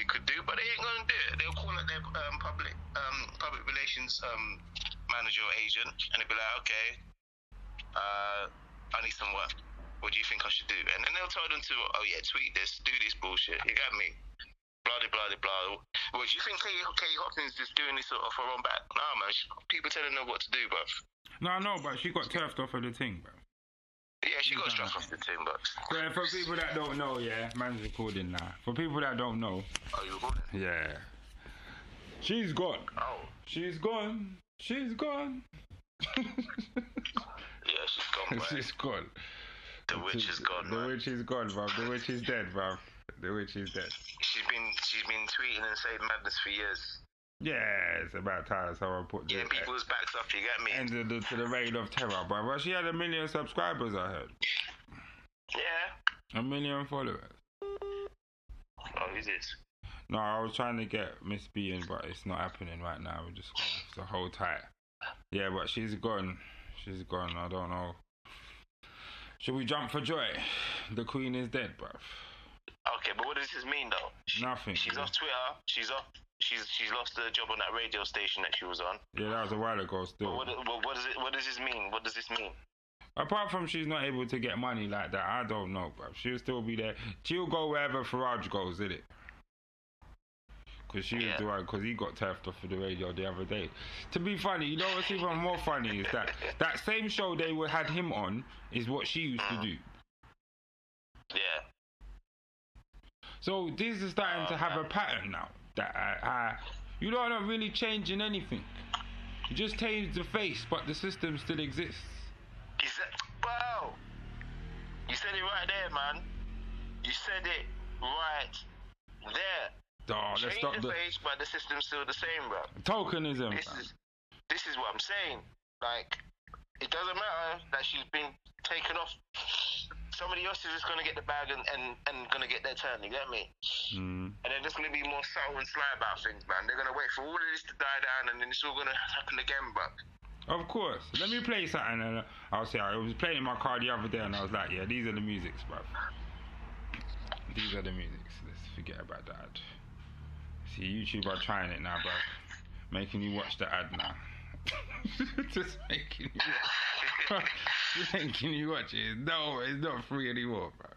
probably could do, but they ain't gonna do it. They'll call it their um, public um, public relations um, manager or agent, and they'll be like, okay, uh, I need some work. What do you think I should do? And then they'll tell them to, oh yeah, tweet this, do this bullshit. You got me? Blah blah blah. Well, do you think Katie, Katie Hopkins is doing this off her own back? Nah, man. She, people telling her what to do, bruv. No, I know, but she got turfed off of the thing, bro. Yeah, she got struck off the team, but. For people that don't know, yeah, man's recording now. For people that don't know, Oh, you recording? yeah, she's gone. Oh, She's gone. She's gone. yeah, she's gone, bro. she's gone. the witch is gone, The man. witch is gone, bro. The witch is dead, bro. The witch is dead. She's been she's been tweeting and saying madness for years. Yeah, it's about time someone put the Getting people's backs up, you get me? end of the, to the reign of terror, bro. But she had a million subscribers, I heard. Yeah. A million followers. Oh, who's this? No, I was trying to get Miss B in, but it's not happening right now. We're just going to hold tight. Yeah, but she's gone. She's gone. I don't know. Should we jump for joy? The queen is dead, bruv. Okay, but what does this mean though? Nothing. She's off Twitter. She's off. She's she's lost her job on that radio station that she was on. Yeah, that was a while ago still. what, what what does it what does this mean? What does this mean? Apart from she's not able to get money like that, I don't know, bruv. She'll still be there. She'll go wherever Farage goes, is it? Because she was Yeah. the one, because he got turfed off of the radio the other day. To be funny, you know what's even more funny is that that same show they were, had him on is what she used to mm. do. Yeah. So this is starting to oh, have a pattern now. That you know, not really changing anything. You just change the face, but the system still exists. You said, wow. You said it right there, man. You said it right there. Oh, Change the the face, but the system's still the same, bro. tokenism. This is this is what I'm saying. Like, it doesn't matter that she's been taken off. Somebody else is just gonna get the bag and, and, and gonna get their turn. You get me? Mm. And they're just gonna be more subtle and sly about things, man. They're gonna wait for all of this to die down, and then it's all gonna happen again, but. Of course. Let me play something. And uh, I'll say I was playing in my car the other day, and I was like, "Yeah, these are the musics, bruv. These are the musics. Let's forget about that." See, YouTube are trying it now, bruv. Making you watch the ad now. Just making you, just making you watch it. No, it's not free anymore, bro.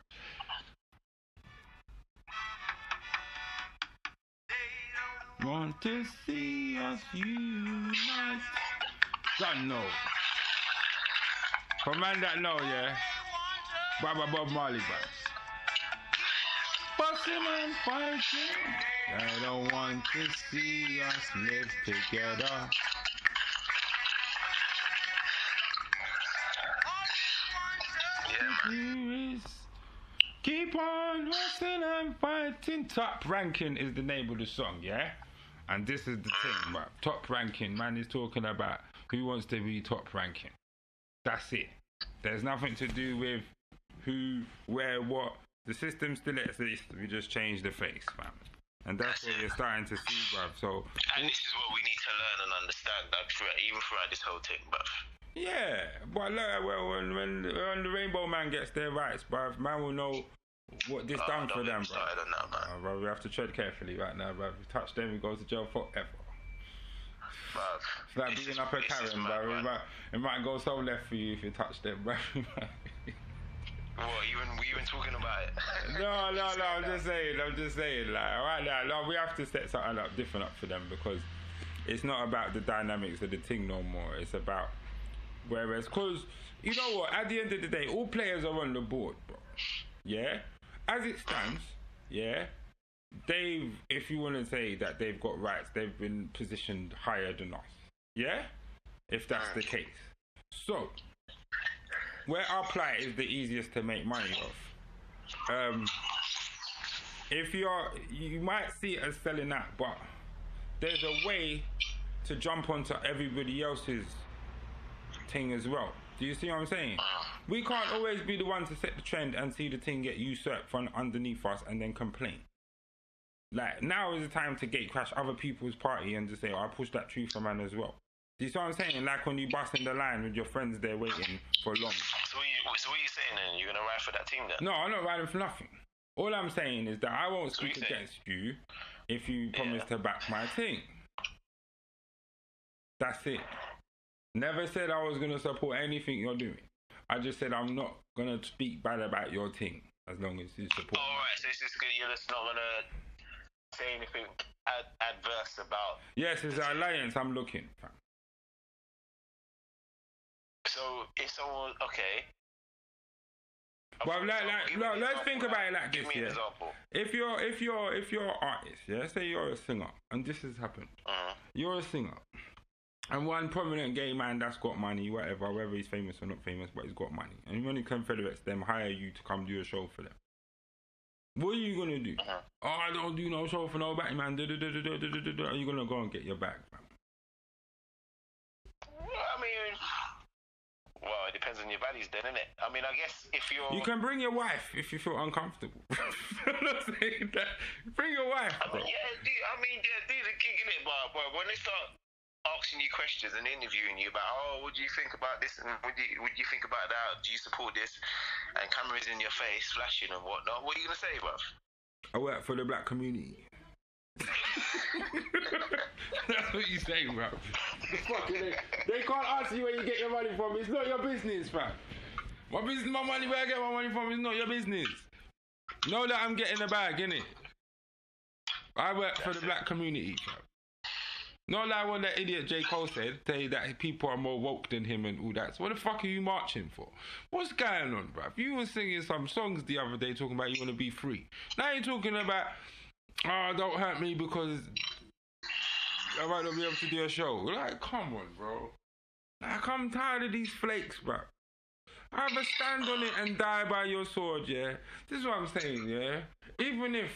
Want to see us unite? Don't know. That know, yeah. Baba Bob Marley, bro. Bustin' and fighting. They don't want to see us live together. Yeah, man. You is keep on hustling and fighting. Top ranking is the name of the song, yeah. And this is the thing, ah. right? Top ranking, man is talking about who wants to be top ranking. That's it. There's nothing to do with who, where, what. The system still exists. We just change the face, man. And that's what you're starting to see, bruv. So And this is what we need to learn and understand, like, throughout, even throughout this whole thing, but. Yeah, but look, well, when, when when the Rainbow Man gets their rights, bruv, man will know what this Oh, done for them, me bruv. started on that, man. Uh, bruv, we have to tread carefully right now, bruv. If we touch them, we go to jail forever. Bruv, It's like is- up a Karen, bruv. It might, it might go so left for you if you touch them, bruv. What, even, we even talking about it? no, no, no, I'm just saying, I'm just saying, like, right now, no, we have to set something up different up for them because it's not about the dynamics of the thing no more. It's about whereas, because you know what, at the end of the day, all players are on the board, bro. Yeah, as it stands, yeah, they've, if you want to say that they've got rights, they've been positioned higher than us. Yeah, if that's the case. So, where our plight is the easiest to make money off. Um, if you're, you might see it as selling out, but there's a way to jump onto everybody else's thing as well. Do you see what I'm saying? We can't always be the one to set the trend and see the thing get usurped from underneath us and then complain. Like now is the time to gate crash other people's party and to say, oh, I pushed that true for man as well. Do you see what I'm saying? Like when you bust in the line with your friends there waiting for long. So what, you, so what are you saying then? You're gonna ride for that team then? No, I'm not riding for nothing. All I'm saying is that I won't speak against you if you promise to back my team. That's it. Never said I was gonna support anything you're doing. I just said I'm not gonna speak bad about your thing as long as you support. All right. So it's just good. You're just not gonna say anything ad- adverse about. Yes, it's an alliance I'm looking. So if someone okay. Well, like, like, no, let's example, think about it like Give this, an yeah. If you're if you're if you're an artist, yeah, say you're a singer, and this has happened. Mhm. You're a singer, and one prominent gay man that's got money, whatever, whether he's famous or not famous, but he's got money, and when the Confederates them hire you to come do a show for them, what are you gonna do? Mhm. Oh, I don't do no show for nobody, man. Da, da, da, da, da, da, da, da. Are you gonna go and get your bag, fam? Well, I mean, well, it depends on your values, then, innit? I mean, I guess if you're, You can bring your wife if you feel uncomfortable. I'm not saying that. Bring your wife, I mean, yeah, dude, I mean, yeah, dude, the gig in it, but, but when they start asking you questions and interviewing you about, oh, what do you think about this and what do you, what do you think about that? Do you support this? And cameras in your face, flashing and whatnot. What are you gonna say, bruv? I work for the black community. That's what you say, bro. The fucking they, they can't ask you where you get your money from. It's not your business, fam. My business, my money, where I get my money from is not your business. Know that I'm getting a bag, innit? I work for the black community, fam. Not like what that idiot J. Cole said, say that people are more woke than him and all that. So what the fuck are you marching for? What's going on, bruv? You were singing some songs the other day talking about you want to be free. Now you're talking about, oh, don't hurt me because I might not be able to do a show. Like, come on, bro. Like, I'm tired of these flakes, bro. Either stand on it and die by your sword, yeah? This is what I'm saying, yeah? Even if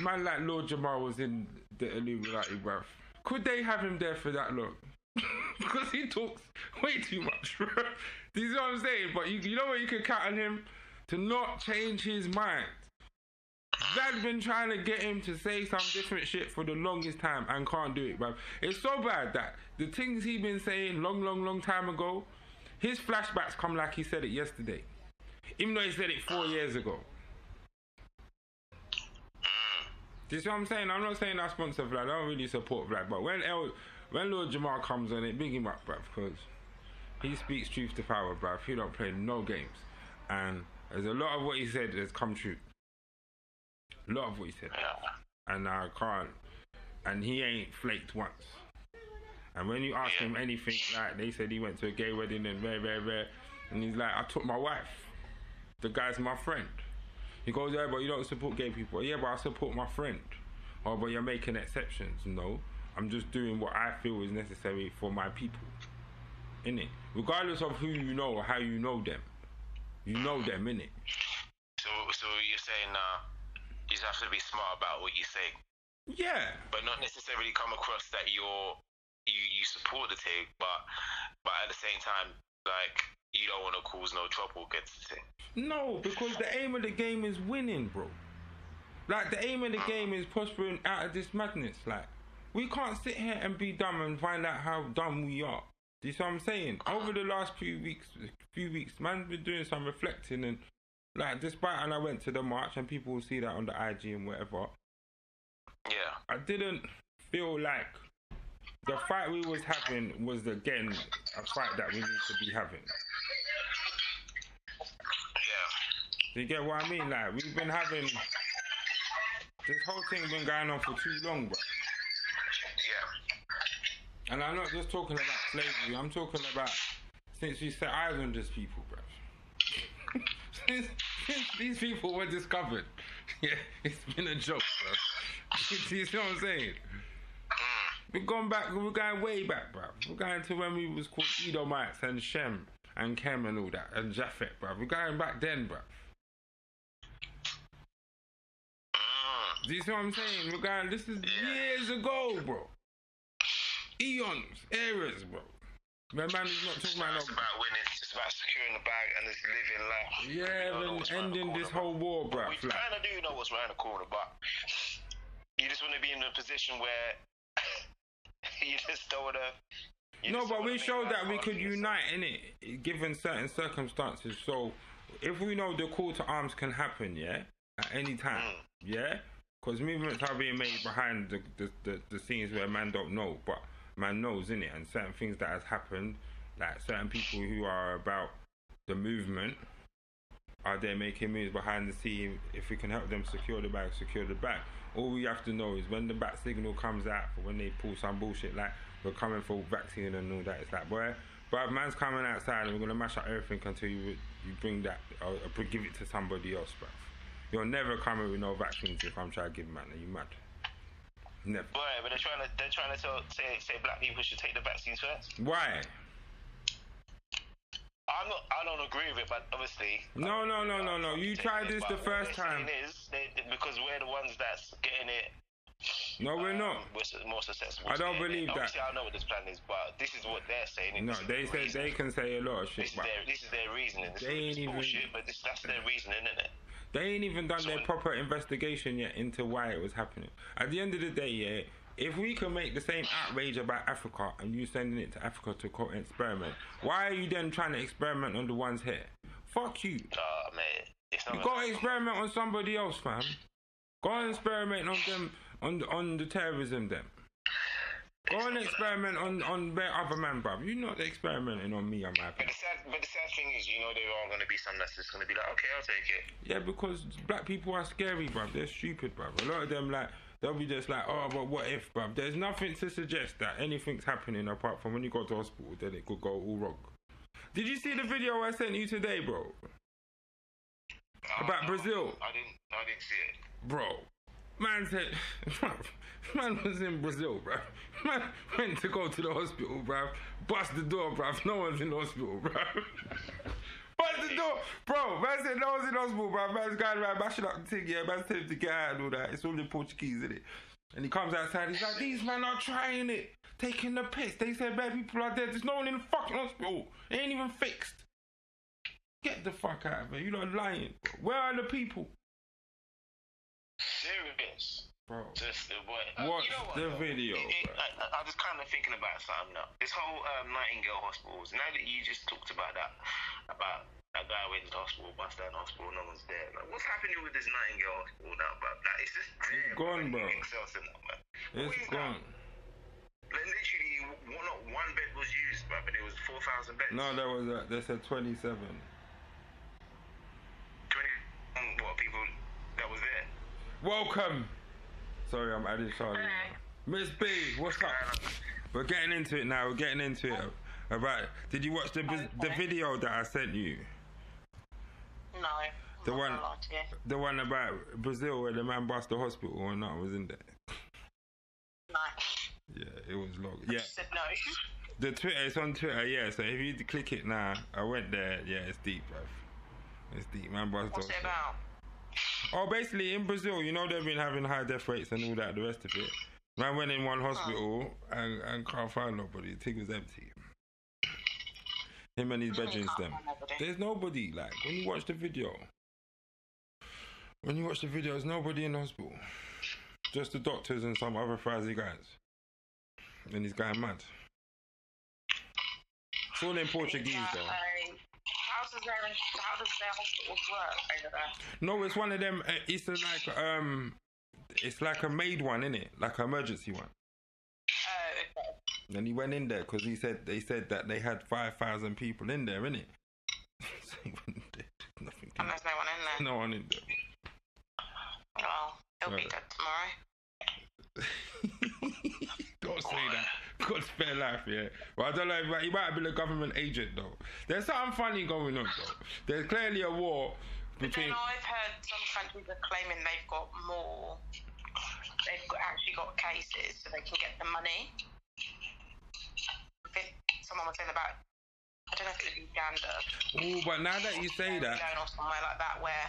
man like Lord Jamar was in the Illuminati, bruv, could they have him there for that long? because he talks way too much, bro. This is what I'm saying. But you, you know what? You can count on him to not change his mind. Dad's been trying to get him to say some different shit for the longest time and can't do it, bruv. It's so bad that the things he been saying long, long, long time ago, his flashbacks come like he said it yesterday. Even though he said it four years ago. Do you see what I'm saying? I'm not saying I sponsor Vlad. I don't really support Vlad. But when El, when Lord Jamar comes on it, big him up, bruv, because he speaks truth to power, bruv. He don't play no games. And there's a lot of what he said has come true. A lot of what he said. And I can't. And he ain't flaked once. And when you ask him anything, like they said he went to a gay wedding and rare, rare, rare, and he's like, I took my wife. The guy's my friend. He goes, yeah, but you don't support gay people. Yeah, but I support my friend. Oh, but you're making exceptions. No, I'm just doing what I feel is necessary for my people. In it, Regardless of who you know or how you know them. You know them, innit? So, so you're saying uh, you just have to be smart about what you say, Yeah. but not necessarily come across that you're you you support the team, but but at the same time, like you don't want to cause no trouble against the team. No, because the aim of the game is winning, bro. Like the aim of the game is prospering out of this madness. Like we can't sit here and be dumb and find out how dumb we are. Do you see what I'm saying? Over the last few weeks, few weeks, man's been doing some reflecting and like despite and I went to the march and people will see that on the IG and whatever. Yeah. I didn't feel like the fight we was having was again a fight that we need to be having. Yeah. Do you get what I mean? Like we've been having this whole thing been going on for too long, bro. Yeah. And I'm not just talking about slavery. I'm talking about since we set eyes on these people, bro. since, since these people were discovered, yeah, it's been a joke, bro. You see what I'm saying? Mm. We're going back. We're going way back, bro. We're going to when we was called Edomites and Shem and Kem and all that and Japhet, bro. We're going back then, bro. Mm. Do you see what I'm saying? We're going. This is years ago, bro. Eons, eras, bro. My man is not talking about It's about winning. It's about securing the bag and just living life. Yeah, and ending this whole war, bro. We kind of do know what's around the corner, but you just want to be in a position where you just don't want to No, but we showed that we could unite in it, given certain circumstances. So, if we know the call to arms can happen, yeah, at any time, Mm. yeah, because movements are being made behind the, the, the, the scenes where man don't know, but man knows in it, and certain things that has happened, like certain people who are about the movement. Are they making moves behind the scene? If we can help them secure the bag, secure the bag. All we have to know is when the bat signal comes out for when they pull some bullshit like we're coming for vaccine and all that. It's like, boy, but man's coming outside and we're gonna mash up everything until you you bring that uh, or, or give it to somebody else, bruv. You're never coming with no vaccines if I'm trying to give man. Are you mad? Never. Right, but they're trying to they're trying to tell, say say black people should take the vaccines first. Why? I'm not. I don't agree with it, but obviously. No, no, no, no, no. You tried this the first time. Is they, because we're the ones that's getting it. No, we're um, not. We're more successful. I don't believe that. Obviously, I know what this plan is, but this is what they're saying. No, they reason. they can say a lot of This shit, is their this is their reasoning. This They ain't even- bullshit, but this, that's their reasoning, isn't it? They ain't even done their proper investigation yet into why it was happening. At the end of the day, yeah, if we can make the same outrage about Africa and you sending it to Africa to quote experiment, why are you then trying to experiment on the ones here? Fuck you. Oh man. You gotta experiment on somebody else, fam. Go and experiment on them on the, on the terrorism them. Go and experiment on on other man, bruv. You're not experimenting on me on my But the sad, but the sad thing is, you know, there are going to be some that's just going to be like, okay, I'll take it. Yeah, because black people are scary, bruv. They're stupid, bruv. A lot of them, like, they'll be just like, oh, but what if, bruv? There's nothing to suggest that anything's happening apart from when you go to hospital, then it could go all wrong. Did you see the video I sent you today, bro? Uh, About no, Brazil. I didn't. I didn't see it. Bro, man said, man was in Brazil, bruv. Man went to go to the hospital, bruv. Bust the door, bruv. No one's in the hospital, bruv. Bust the door, bro. Man said no one's in the hospital, bruv. Man's going around mashing up the thing, yeah. Man's telling to get out and all that. It's all in Portuguese, isn't it? And he comes outside, he's like, these men are trying it, taking the piss. They said bad people are dead. There's no one in the fucking hospital. It ain't even fixed. Get the fuck out of here. You're not lying. Where are the people? Serious. Bro. Just uh, what? Watch you know what, the though? video, It- it- bro. I, I, was kind of thinking about something now. This whole um, Nightingale hospitals. Now that you just talked about that, about that guy went to the hospital, bust down the hospital, no one's there. Like, what's happening with this Nightingale hospital now, bro? Like, it's just there, gone, bro. Like, Excel Center, man. What that? gone. Like, literally, one, not one bed was used, bro, but it was 4,000 beds. No, there was a, they said 27. 20, um, what, people that was there. Welcome. Sorry, I'm adding Charlie. Miss B, what's up? We're getting into it now. We're getting into it. Oh. About did you watch the the video that I sent you? No. The one, gonna lie to you. the one about Brazil where the man bust the hospital or not was in there. No. Yeah, it was long. Yeah, Said no. the Twitter, it's on Twitter. Yeah, so if you click it now, I went there. Yeah, it's deep, bruv. It's deep, man. Bust the What's it about? Oh, basically in Brazil, you know they've been having high death rates and all that, the rest of it. Man went in one hospital and, and can't find nobody. The thing was empty. Him and his you bedrooms, them. There's nobody. Like when you watch the video, when you watch the video, there's nobody in the hospital. Just the doctors and some other frazy guys. And he's going mad. It's all in Portuguese though. A- How does their how does their hospitals work? No, it's one of them. uh, It's a, like um, it's like a made one, isn't it? Like an emergency one. Oh, okay. And he went in there because he said they said that they had five thousand people in there, innit? so he went in there, nothing. And there's no one in there. No one in there. Well, he'll be Right. dead tomorrow. don't say that. God spare life, yeah. But I don't know. But he might have been a government agent though. There's something funny going on though. There's clearly a war But between. then I've heard some countries are claiming they've got more. They've got, actually got cases so they can get the money. Someone was saying about. I don't know if it was Uganda. Oh, but now that you say that, Going or somewhere like that where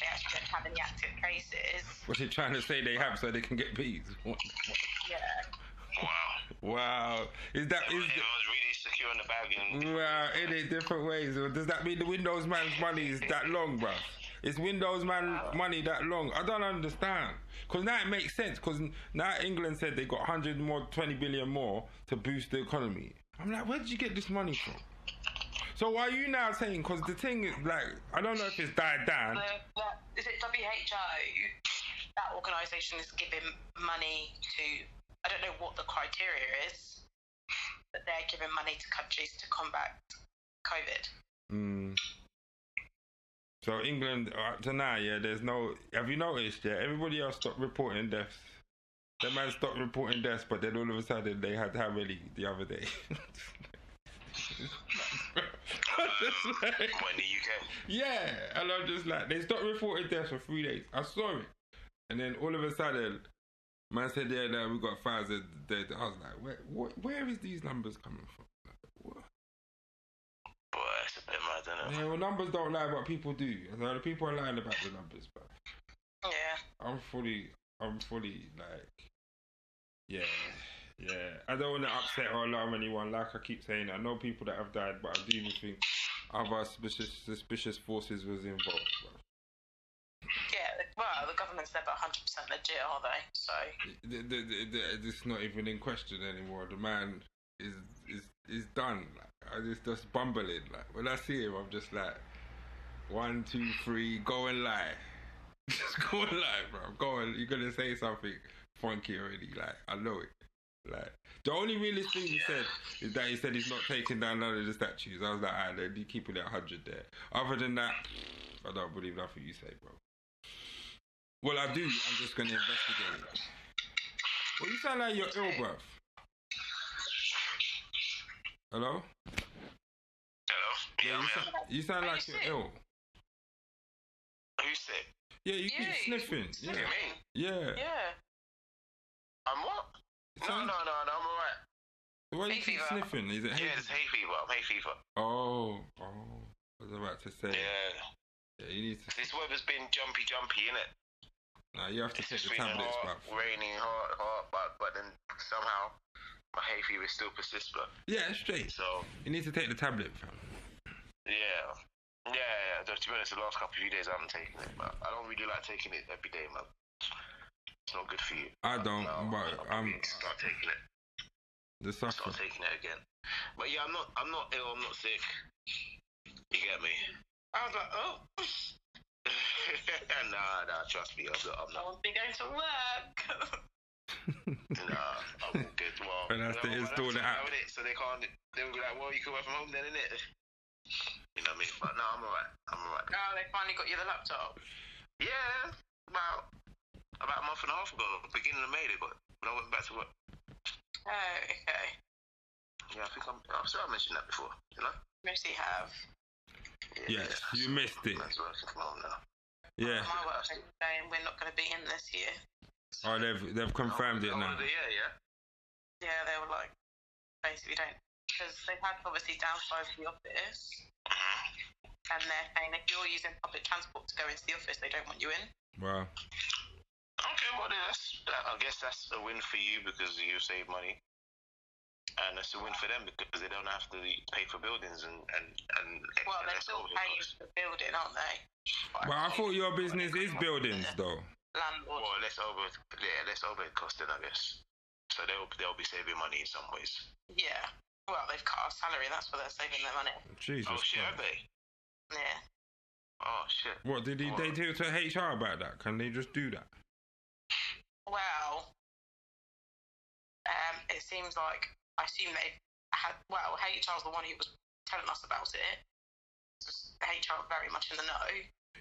they actually don't have any active cases. what's he trying to say they have so they can get bees? Yeah. Wow. Wow, is that is? Everyone's really secure in the bag. And Wow, in it different ways. Does that mean the Windows man's money is that long, bruv? Is Windows man money that long? I don't understand. Because now it makes sense. Because now England said they got 100 more, 20 billion more to boost the economy. I'm like, where did you get this money from? So why are you now saying? Because the thing is, like, I don't know if it's died down. The, the, is it WHO? That organisation is giving money to. I don't know what the criteria is, but they're giving money to countries to combat COVID. Mm. So England up to now, yeah. There's no. Have you noticed? Yeah, everybody else stopped reporting deaths. The man stopped reporting deaths, but then all of a sudden they had how many the other day? Just like- What in the UK? yeah, and I'm just like, they stopped reporting deaths for three days. I saw it, and then all of a sudden, man said, "Yeah, no, we got thousand dead." I was like, "Where, where, where is these numbers coming from?" Like, what? Boy, it's a bit mad, isn't it? Yeah, well, numbers don't lie, but people do. So the people are lying about the numbers, but Yeah. I'm fully, I'm fully like, yeah, yeah. I don't want to upset or alarm anyone. Like I keep saying, I know people that have died, but I do even think other suspicious, suspicious forces was involved. Bro. Yeah. Well, the government's never 100% legit, are they? So. The, the, the, it's not even in question anymore. The man is is is done. Like, I just just bumbling. Like when I see him, I'm just like, one, two, three, go and lie. just go and lie, bro. Go on. You're gonna say something funky already. Like I know it. Like the only realist thing he said is that he said he's not taking down none of the statues. I was like, then you keeping it hundred there. Other than that, I don't believe nothing you say, bro. Well, I do. I'm just gonna investigate it. Well, you sound like you're ill, bruv. Hello? Hello? Yeah, I'm you, sound, you sound like you you're sick? ill. Who's sick? Yeah, you keep sniffing. What Yeah, you mean? yeah. Yeah. I'm what? It No, no, no, no, I'm alright. Why you keep fever. sniffing? Is it hay Yeah, it's hay fever. I'm hay fever. Oh, oh. I was about to say. Yeah. Yeah, you need to. This weather's been jumpy, jumpy, innit? Nah, you have to It's take the tablets, hot, bruv. raining, hot, hot, but, but then somehow my hay fever still persists, but Yeah, straight. so You need to take the tablet, fam. yeah. Yeah, yeah, yeah. To be honest, the last couple of days I haven't taken it, but I don't really like taking it every day, man. It's not good for you. I don't, No, but I'm probably start taking it. the sucker. Start taking it again. But yeah, I'm not. I'm not ill. I'm not sick. You get me? I was like, oh, nah, nah. Trust me, I'm not. I'm I not. won't be going to work. Nah, I'm all good. Well, And that's the install the app. how it is, So they can't. They will be like, well, you can work from home then, innit? You know what I mean? But no, I'm alright. I'm alright. oh, they finally got you the laptop. Yeah, about about a month and a half ago, beginning of May, they got. When I went back to work. Oh, okay. Yeah, I think I'm. I'm sure I mentioned that before. You know? Mostly have. Yes, you missed it. Man's working from home now. Yeah. My work saying we're not going to be in this year. Oh, they've they've confirmed it oh, now. Yeah, yeah. Yeah, they were like, basically don't. Because they've had obviously downsized the office. And they're saying if you're using public transport to go into the office, they don't want you in. Wow. Okay, well, that's. I guess that's a win for you because you save money, and it's a win for them because they don't have to pay for buildings and and and. Well, and they're less still paying costs. for the building, aren't they? But I thought your business is buildings, though. Landlord. Well, less over, yeah, less overhead cost then I guess. So they'll they'll be saving money in some ways. Yeah. Well, they've cut our salary. That's where they're saving their money. Jesus. oh shit, have they? Yeah. Oh shit. What did he, they do to HR about that? Can they just do that? Well, um, it seems like I assume they had. Well, HR's the one who was telling us about it. Just HR very much in the know.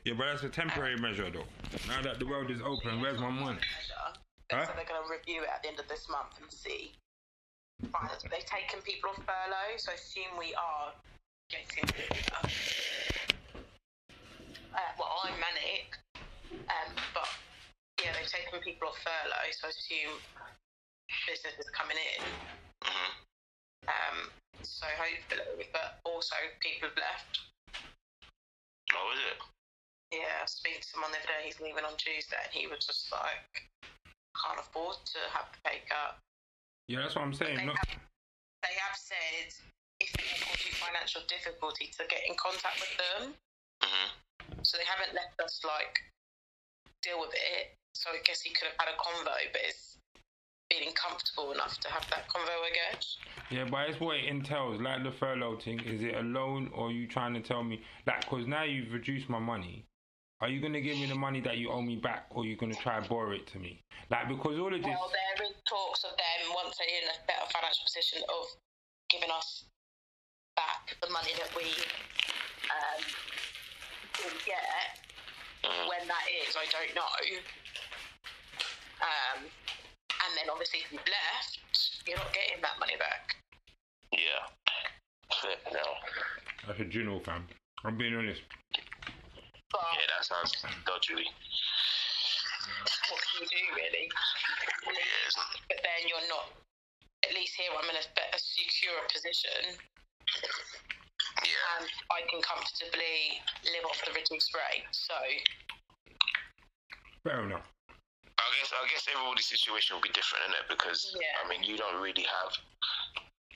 Yeah, but that's a temporary measure, though. Now that the world is open, where's my money? Measure. Huh? So they're going to review it at the end of this month and see. Fine, they've taken people off furlough, so I assume we are getting. Uh, uh, well, I'm manic, um, but yeah, they've taken people off furlough, so I assume business is coming in. Hmm Um, so hopefully, but also people have left. Oh, is it? Yeah, I was speaking to someone the other day, he's leaving on Tuesday, and he was just like, can't afford to have the pay cut. Yeah, that's what I'm saying. They Not, have, they have said if it will cause you financial difficulty to get in contact with them. hmm So they haven't left us like deal with it. So I guess he could have had a convo, but it's feeling comfortable enough to have that convo, I guess. Yeah, but it's what it entails. Like the furlough thing, is it a loan or are you trying to tell me, like, because now you've reduced my money. Are you going to give me the money that you owe me back or are you going to try and borrow it to me? Like, because all of this. Well, there is talks of them once they're in a better financial position of giving us back the money that we um, will get. When that is, I don't know. Um, and then obviously, if you've left, you're not getting that money back. Yeah. Flip now. That's a general fam. I'm being honest. But Yeah, that sounds dodgy. what can you do, really? Yeah, it's not, But then you're not. At least here, I'm in a better, secure position, yeah. and I can comfortably live off the reduced rate. So Fair enough. I guess I guess everybody's situation will be different, innit? Because Yeah. I mean, you don't really have,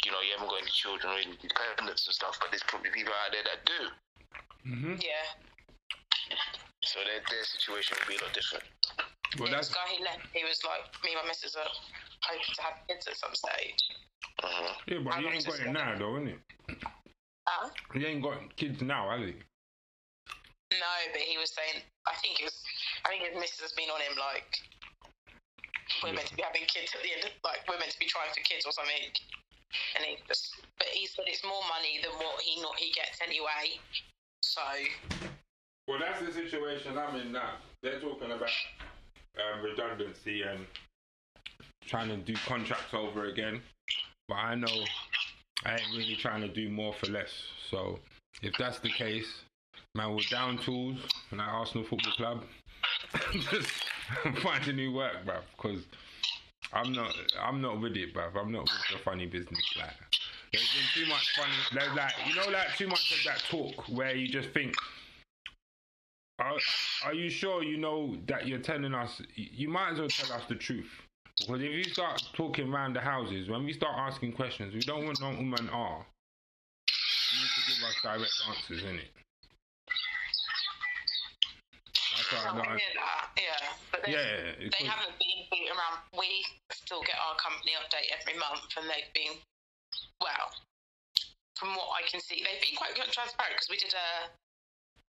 you know, you haven't got any children or any dependents and stuff. But there's probably people out there that do. Mm-hmm. yeah, So their their situation will be a lot different. Well, Yeah, that's. this guy he left, he was like, me and my missus are hoping to have kids at some stage. hmm Yeah, but he ain't got it now, though, innit? Huh? He ain't got kids now, has he? No, but he was saying, I think it was, I think his missus has been on him like, we're meant to be having kids at the end, of, like we're meant to be trying for kids or something. And he just, but he said it's more money than what he not he gets anyway. So Well, that's the situation I'm in now. They're talking about um, redundancy and trying to do contracts over again. But I know I ain't really trying to do more for less. So if that's the case, man, we're down tools and at Arsenal Football Club. Just find a new work, bruv, because I'm not, I'm not with it, bruv. I'm not with the funny business. Like, there's been too much funny. There's like, you know, like too much of that talk where you just think, are, are you sure you know that you're telling us? You might as well tell us the truth. Because if you start talking around the houses, when we start asking questions, we don't want no woman are. You need to give us direct answers, innit? That's what I I that, yeah. But they, Yeah, they because- haven't been beat around. We still get our company update every month, and they've been, well, from what I can see, they've been quite transparent because we did a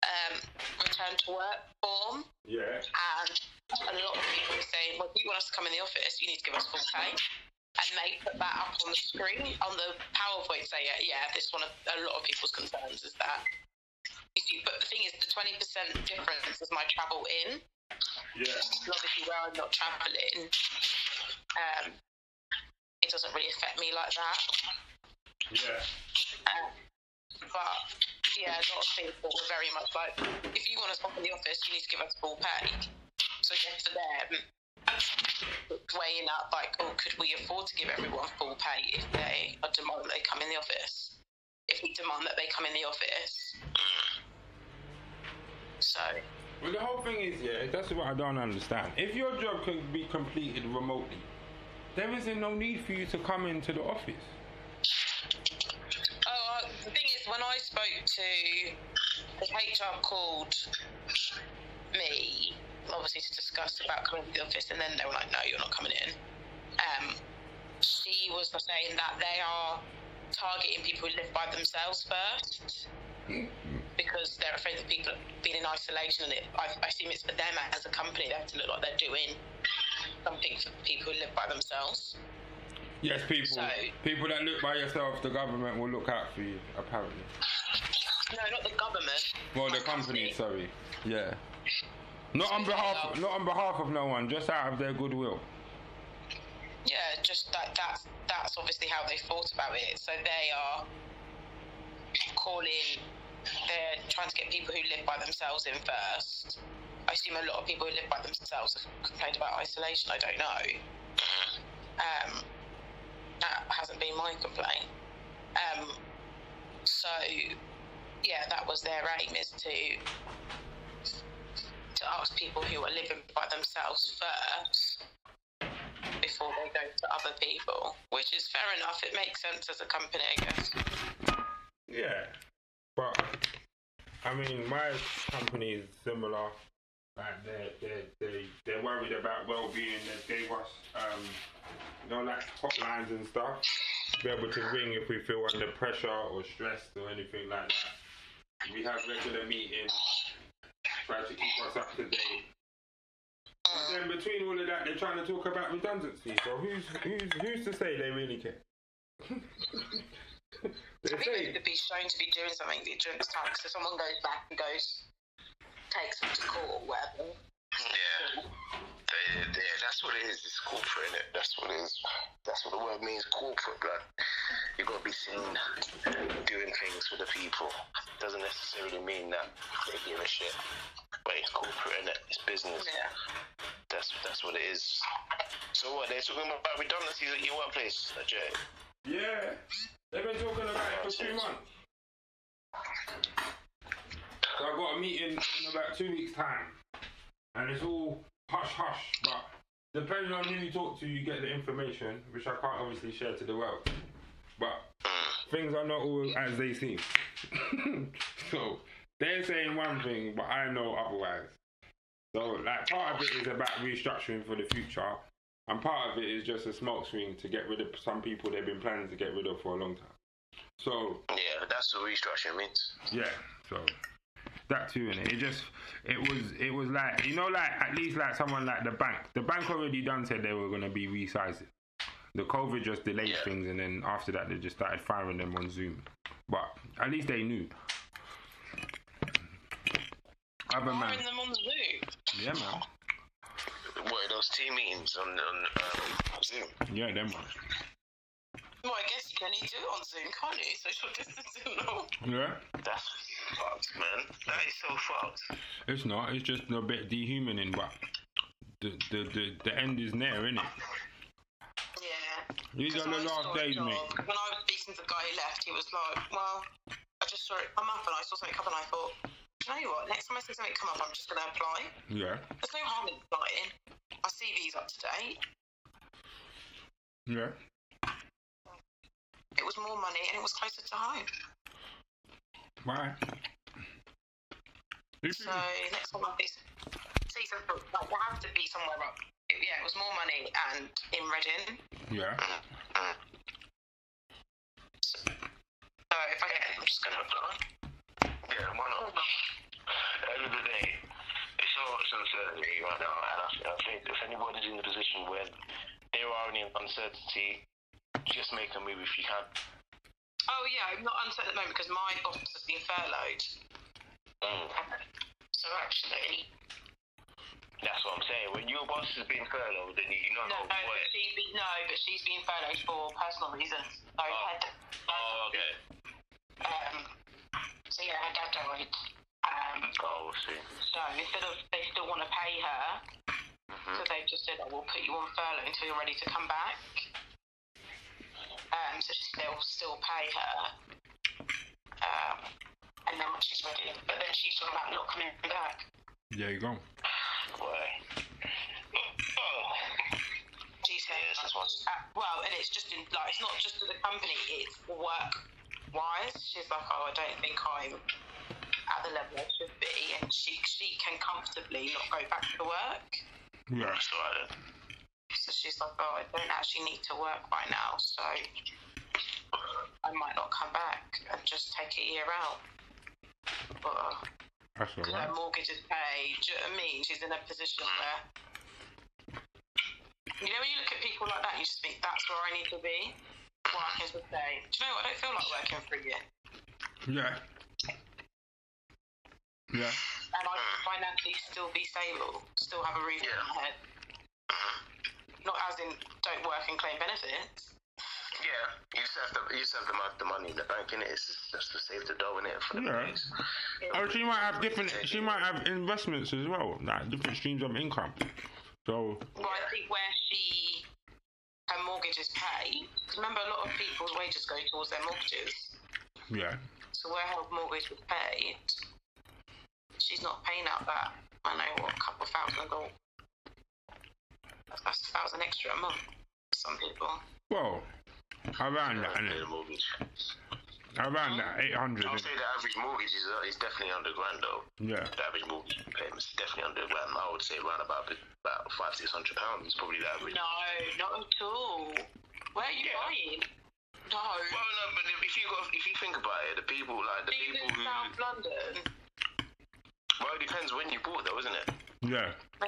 um, return to work form, Yeah. and a lot of people were saying, well, if you want us to come in the office, you need to give us full pay. And they put that up on the screen, on the PowerPoint, say, yeah, yeah, this is one of a lot of people's concerns is that. But the thing is, the 20% difference is my travel in. Yeah. Obviously, where I'm not travelling, um, it doesn't really affect me like that. Yeah. Um, but yeah, a lot of people were very much like, if you want to back in the office, you need to give us full pay. So guess for them, weighing up like, oh, could we afford to give everyone full pay if they are demand that they come in the office? If we demand that they come in the office, so Well, the whole thing is, yeah, that's what I don't understand. If your job can be completed remotely, there isn't no need for you to come into the office. Oh, uh, the thing is, when I spoke to the HR called me, obviously to discuss about coming to the office, and then they were like, "No, you're not coming in." Um, she was saying that they are targeting people who live by themselves first because they're afraid that people been in isolation, and it, I, I assume it's for them as a company. They have to look like they're doing something for people who live by themselves. Yes, people. So- people that look by yourself, the government will look out for you. Apparently. No, not the government. Well, the company. Sorry. Yeah. Not on behalf. they Not on behalf of no one. Just out of their goodwill. Yeah, just that that's that's obviously how they thought about it. So they are calling they're trying to get people who live by themselves in first. I assume a lot of people who live by themselves have complained about isolation, I don't know. Um that hasn't been my complaint. Um so yeah, that was their aim is to to ask people who are living by themselves first before they go to other people, which is fair enough. It makes sense as a company, I guess. Yeah. But I mean, my company is similar. Like they they they they're worried about well-being. They gave us um, you know, like hotlines and stuff. Be able to ring if we feel under pressure or stressed or anything like that. We have regular meetings. Try to keep us up to date. And uh, then between all of that, they're trying to talk about redundancy. So who's who's who's to say they really care? they I think they say could be shown to be doing something during this time. So someone goes back and goes, takes them to court or whatever. Yeah. They, they, that's what it is. It's corporate, innit? That's what it is. That's what the word means, corporate, blood. you got to be seen doing things for the people. Doesn't necessarily mean that they give a shit. But it's corporate, innit? It's business. Yeah. That's that's what it is. So what? They're talking about redundancies at your workplace, Jay? yeah, they've been talking about it for two months. So I've got a meeting in about two weeks' time, and it's all hush hush. But depending on who you talk to, you get the information, which I can't obviously share to the world. But things are not all as they seem. so they're saying one thing, but I know otherwise. So like part of it is about restructuring for the future, and part of it is just a smokescreen to get rid of some people they've been planning to get rid of for a long time. So Yeah, that's what restructuring means. yeah, so that too, and it just it was it was like you know like at least like someone like the bank. The bank already done said they were gonna be resizing. The COVID just delayed Yeah. things, and then after that they just started firing them on Zoom. But at least they knew. Other man, Firing them on Zoom. yeah man, What, those team meetings on, on um, Zoom? yeah them man, Well, I guess you can only do it on Zoom, can't you? Social distancing and all. yeah. That's fucked, man. That is so fucked. It's not. It's just a bit dehumaning, but the the the, the end is near, isn't it? Yeah. These are the Because I last saw a days, mate. When I was speaking to the guy who left, he was like, well, I just saw it come up and I saw something come up and I thought, do you know what? Next time I see something come up, I'm just going to apply. Yeah, There's no harm in applying. My CV's up to date. yeah. It was more money and it was closer to home. Why? So next one, I see something, like, there has to be somewhere up. It- yeah, it was more money and in Reading. Yeah. Mm. So if I get it, I'm just going to apply. Yeah, why not? At the end of the day, it's so much uncertainty right now, and I, I think if anybody's in the position where there are any uncertainty, just make a move if you can. Oh yeah, I'm not uncertain at the moment because my boss has been furloughed. Mm. So actually, That's what I'm saying. When your boss has been furloughed, then you know no, what. no, but she's been no, but she's been furloughed for personal reasons. So Oh. her, Oh, okay. um, so yeah, her dad died. Um, Oh, we'll see. so instead of they still want to pay her, Mm-hmm. so they've just said, oh, we'll put you on furlough until you're ready to come back. Um, so she still still pay her. Um, and then when she's ready, but then she's talking about not coming back. There you go. Why? Oh. She said, Yes, uh, well, and it's just in, like it's not just for the company; it's work wise. She's like, oh, I don't think I'm at the level I should be, and she she can comfortably not go back to work. Yeah. That's all right then. So she's like, oh, I don't actually need to work right now, so I might not come back and just take a year out. But uh, That's all right. her mortgage is paid. Do you know what I mean? She's in a position where. You know, when you look at people like that, you just think that's where I need to be. Working for day. Do you know what? I don't feel like working for a year. Yeah. Yeah. And I can financially still be stable, still have a roof Yeah. over my head. Not as in don't work and claim benefits. Yeah, you just have the you just have the, mon- the money in the bank, innit? It's just, just to save the dough in it for the Yeah. days. Oh, she might have different. She might have investments as well, like different streams of income. So Well, I think where she, her mortgage is paid, because remember a lot of people's wages go towards their mortgages. yeah, So where her mortgage was paid, she's not paying out that, I know, what, a couple thousand or that's a thousand extra a month for some people. well, around that, Pay innit? the mortgage. Around that, 800. I would innit? say the average mortgage is, uh, is definitely under a grand though. Yeah. The average mortgage payment is definitely under a grand. I would say around about about five six hundred pounds is probably the average. No, not at all. Where are you Yeah. buying? No. Well, no, but if you got if you think about it, the people like the Do people live in who South London? well, it depends when you bought though, isn't it? Yeah. Yeah.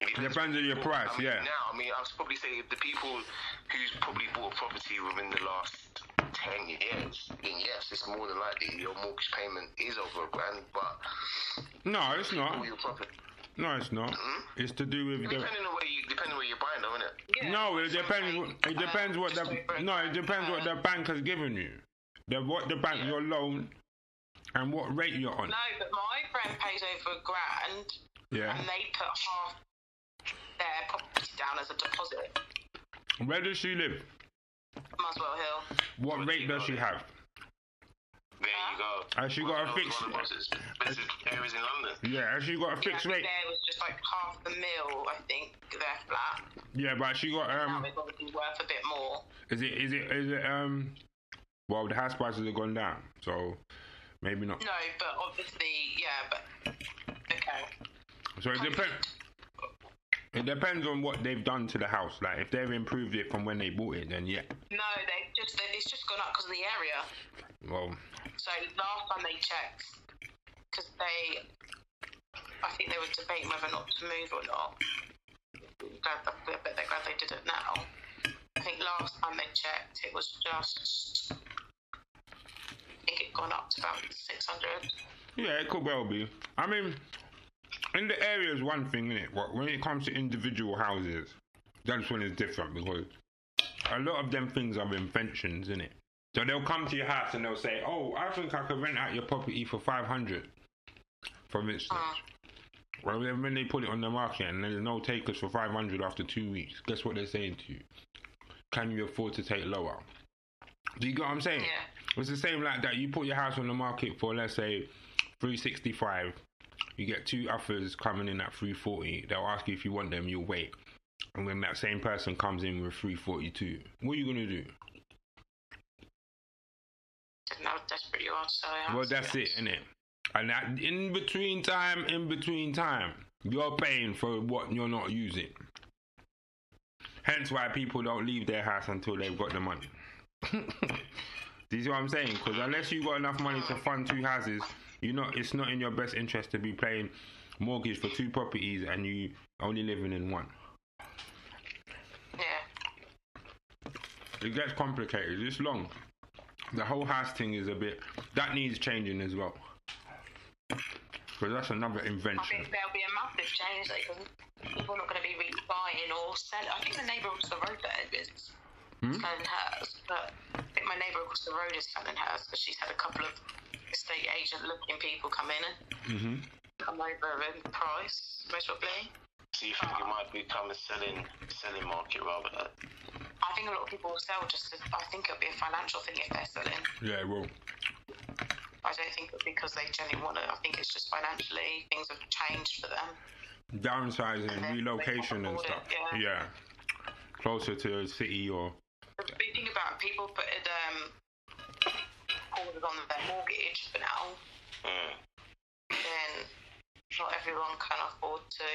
It Depends on your price, I mean, yeah. Now, I mean, I'd probably say the people who's probably bought a property within the last 10 years, then yes, it's more than likely your mortgage payment is over a grand, but No, it's not. your profit. No, it's not. Hmm? It's to do with the. Depending on where you depending where you're buying, though, isn't it? Yeah. No, it depends. what- It uh, depends what the. No, it depends what the uh, bank has given you. The what the bank your loan, and what rate you're on. No, but my friend pays over a grand Yeah. and they put half their property down as a deposit. Where does she live? Muswell Hill. What rate does she have? There you go. Has she got a fixed- those houses. Expensive areas in London. Yeah, has she got a fixed I think rate? There was just like half the mil, I think, their flat. Yeah, but she got um. Now it's obviously worth a bit more. Is it is it is it um? Well, the house prices have gone down, so maybe not. No, but obviously, yeah, but okay. So it depends. It depends on what they've done to the house. Like if they've improved it from when they bought it, then yeah. No, they just they, it's just gone up because of the area. Well, So last time they checked, because they, I think they were debating whether or not to move or not. Glad that, I bet they're glad they did it now. I think last time they checked, it was just. I think it gone up to about six hundred. yeah, it could well be. I mean, in the area is one thing, innit? But when it comes to individual houses, that's when it's different because a lot of them things are inventions, innit? So they'll come to your house and they'll say, "Oh, I think I could rent out your property for 500 for instance. Ah. Well, then when they put it on the market and there's no takers for 500 after two weeks, guess what they're saying to you? Can you afford to take lower? Do you get what I'm saying? Yeah. It's the same like that. You put your house on the market for let's say 365. You get two offers coming in at 340. They'll ask you if you want them. You'll wait, and when that same person comes in with 342, what are you gonna do? Didn't know how desperate you are to house. Well, that's it. And that in between time, in between time, you're paying for what you're not using. Hence why people don't leave their house until they've got the money. Do you see what I'm saying? Because unless you've got enough money to fund two houses, you know it's not in your best interest to be paying mortgage for two properties and you only living in one. Yeah. It gets complicated. It's long. The whole house thing is a bit that needs changing as well. Because that's another invention. I think there'll be a massive change though, because people are not going to be re- buying or selling. I think the neighbour across the road there is hmm? selling hers, but I think my neighbour across the road is selling hers because she's had a couple of estate agent looking people come in and hmm come over in price, most. So you think it might become a selling selling market rather than I think a lot of people will sell just. To, I think it'll be a financial thing if they're selling. Yeah, well, I don't think it's because they genuinely want it. I think it's just financially things have changed for them. downsizing, And relocation and stuff. it, Yeah. Closer to a city or But the thing about people putting um, on their mortgage for now, mm. then not everyone can afford to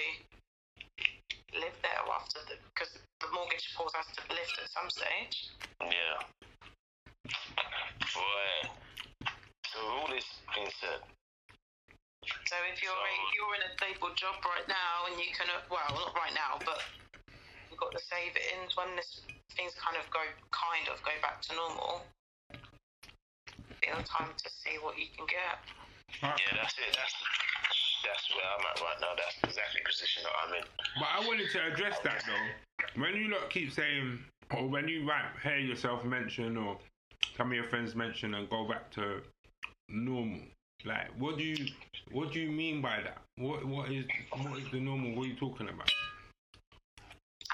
live there after the because the mortgage pause has to lift at some stage. Yeah. Right. So all this being said, So if you're So- if you're in a stable job right now and you can well not right now but you've got the savings when this things kind of go kind of go back to normal. Be the time to see what you can get. yeah, that's it. That's that's where I'm at right now. That's exactly the position that I'm in. But I wanted to address that though. When you lot keep saying, or when you write, hear yourself mention, or some of your friends mention, and go back to normal. Like, what do you, what do you mean by that? What, what is, what is the normal? What are you talking about?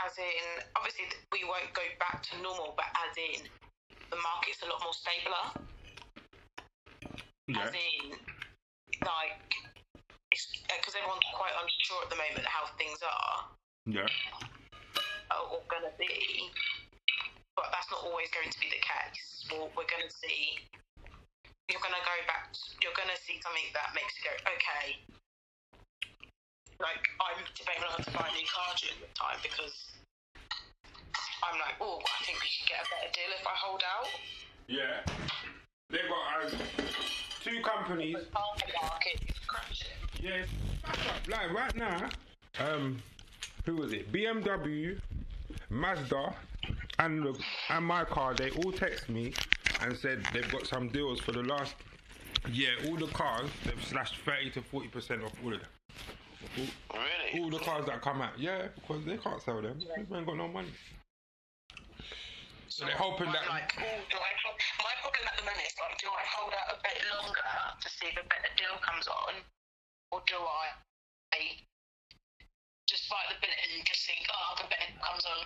As in, obviously we won't go back to normal, but as in the market's a lot more stabler. Yeah. As in, like, because everyone's quite unsure at the moment how things are. Yeah. are going to be, but that's not always going to be the case. Well, we're going to see you're gonna go back. You're gonna see something that makes you go, okay. Like I'm debating whether to buy a new car during the time because I'm like, oh, I think we should get a better deal if I hold out. Yeah. They've got uh, two companies. The car market is crashing. Yes. Like right now, um, who was it? BMW, Mazda, and the, and my car. They all text me and said they've got some deals for the last year. All the cars they've slashed thirty to forty percent off all of them. Really? All the cars that come out, yeah, because they can't sell them. They ain't got no money. So they're hoping that. like, oh, do I my problem at the minute is like, do I hold out a bit longer to see if a better deal comes on, or do I, I just bite the bullet and just think, oh, a better deal comes on,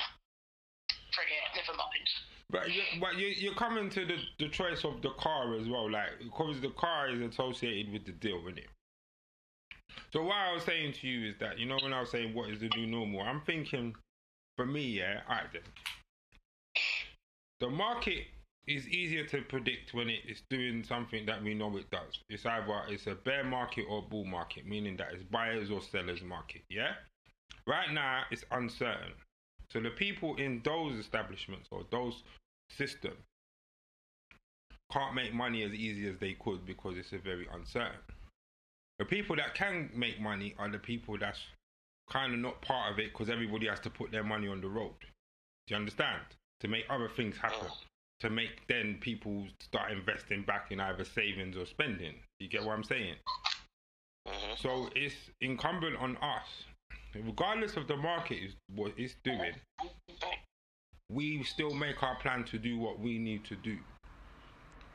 forget it, never mind. But you, but you, you're coming to the, the choice of the car as well, like because the car is associated with the deal, isn't it? So what I was saying to you is that you know when I was saying what is the new normal, I'm thinking for me, yeah, alright then. The market is easier to predict when it is doing something that we know it does. It's either it's a bear market or bull market, meaning that it's buyers or sellers market. Yeah. Right now it's uncertain. So the people in those establishments or those systems can't make money as easy as they could because it's a very uncertain. The people that can make money are the people that's kind of not part of it because everybody has to put their money on the road. Do you understand? To make other things happen. To make then people start investing back in either savings or spending. You get what I'm saying? hmm So it's incumbent on us, regardless of the market is what it's doing, we still make our plan to do what we need to do.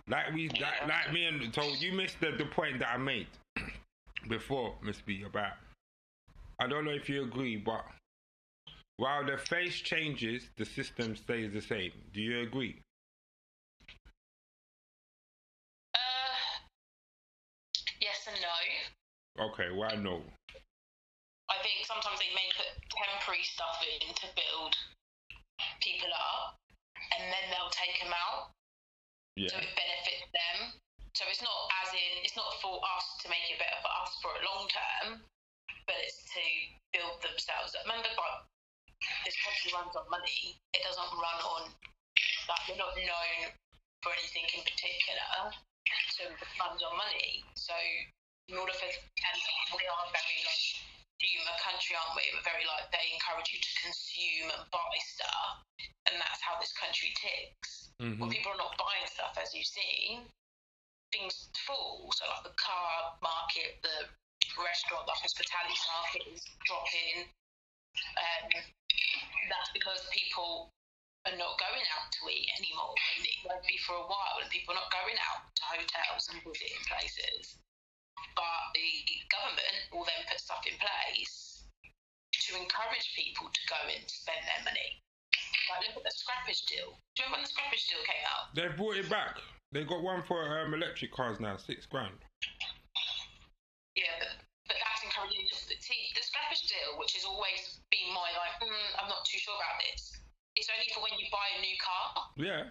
Like we, like, like me and so you missed the, the point that I made before, Miss B, about I don't know if you agree, but while the face changes, the system stays the same. Do you agree? Uh, yes and no. Okay, why no? I think sometimes they may put temporary stuff in to build people up, and then they'll take them out. Yeah. so it benefits them. So it's not as in it's not for us to make it better for us for a long term, but it's to build themselves up. Remember, like this country runs on money. It doesn't run on like we're not known for anything in particular. So it runs on money. So in order for and we are very like consumer country, aren't we? We're very like they encourage you to consume and buy stuff, and that's how this country ticks Mhm. when people are not buying stuff, as you've seen, things fall. So, like the car market, the restaurant, the hospitality market is dropping. Um, that's because people are not going out to eat anymore. And it won't be for a while, and people are not going out to hotels and visiting places. But the government will then put stuff in place to encourage people to go and spend their money. Like, look at the scrappage deal. Do you remember when the scrappage deal came out? They've brought it back. They got one for um, electric cars now, six grand. Yeah, but, but that's encouraging. you to- See, the deal, which has always been my like, mm, I'm not too sure about this. It's only for when you buy a new car. Yeah,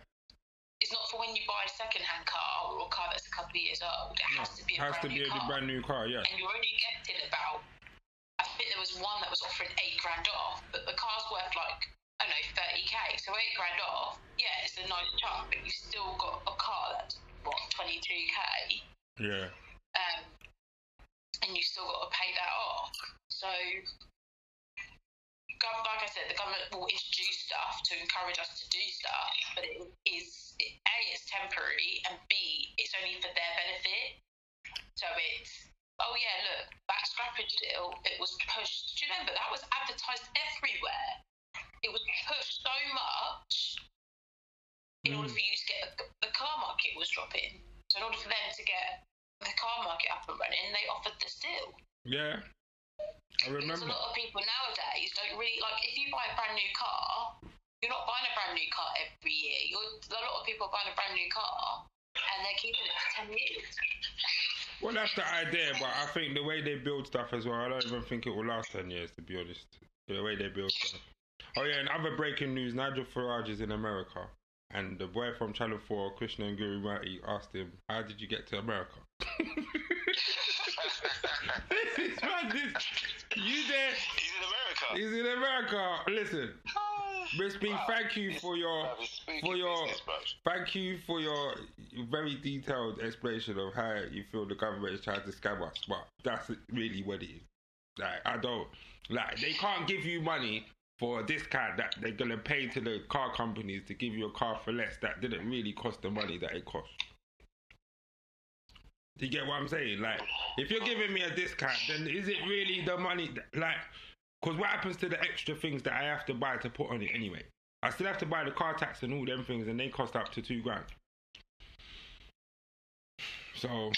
It's not for when you buy a second-hand car or a car that's a couple of years old. It has to be a has brand to be new a car. brand new car. Yeah, and you're only getting about. I think there was one that was offering eight grand off, but the car's worth like I don't know thirty k. So eight grand off, yeah, it's a nice chunk, but you have still got a car that's what twenty two k. yeah. um, and you still got to pay that off. So, like I said, the government will introduce stuff to encourage us to do stuff, but it is it, a it's temporary, and b it's only for their benefit. So it's oh yeah, look that scrappage deal. It was pushed. Do you remember that was advertised everywhere? It was pushed so much in order mm. for you to get the, the car market was dropping. So in order for them to get the car market up and running, they offered this deal. Yeah, I Because remember. a lot of people nowadays don't really like if you buy a brand new car, you're not buying a brand new car every year. You're, a lot of people are buying a brand new car and they're keeping it for ten years. Well, that's the idea, but I think the way they build stuff as well, I don't even think it will last 10 years, to be honest. The way they build stuff. Oh, yeah, and other breaking news Nigel Farage is in America. And the boy from Channel Four, Krishnan Guru-Murthy, asked him, "How did you get to America?" this is man, this you there? He's in America. He's in America. Listen, ah. Miss B, thank you for your Bruv, it's spooky for your business, thank you for your very detailed explanation of how you feel the government is trying to scam us. But that's really what it is. Like I don't like they can't give you money for a discount that they're gonna pay to the car companies to give you a car for less that didn't really cost the money that it cost. Do you get what I'm saying? Like, if you're giving me a discount, then is it really the money? That, like, because what happens to the extra things that I have to buy to put on it anyway? I still have to buy the car tax and all them things, and they cost up to two grand. So,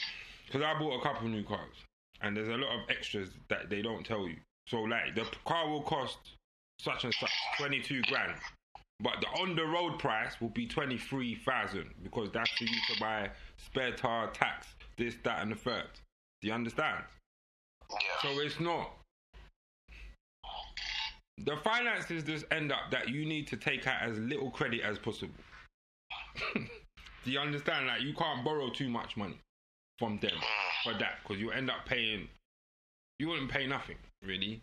because I bought a couple new cars, and there's a lot of extras that they don't tell you. So, like, the car will cost such and such 22 grand, but the on the road price will be 23,000 because that's for you to buy spare tire, tax, this, that, and the third. Do you understand? Yeah. So it's not. The finances just end up that you need to take out as little credit as possible. Do you understand? Like you can't borrow too much money from them mm. for that because you end up paying. You wouldn't pay nothing really.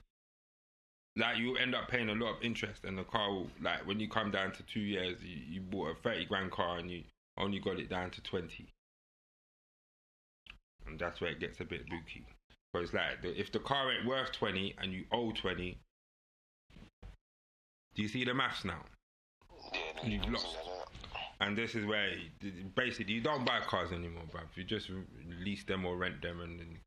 Like you end up paying a lot of interest, and the car will like when you come down to two years, you, you bought a thirty grand car and you only got it down to twenty, and that's where it gets a bit booky. Because like the, if the car ain't worth twenty and you owe twenty, do you see the maths now? Yeah, You've lost. And this is where basically you don't buy cars anymore, bruv. You just lease them or rent them and then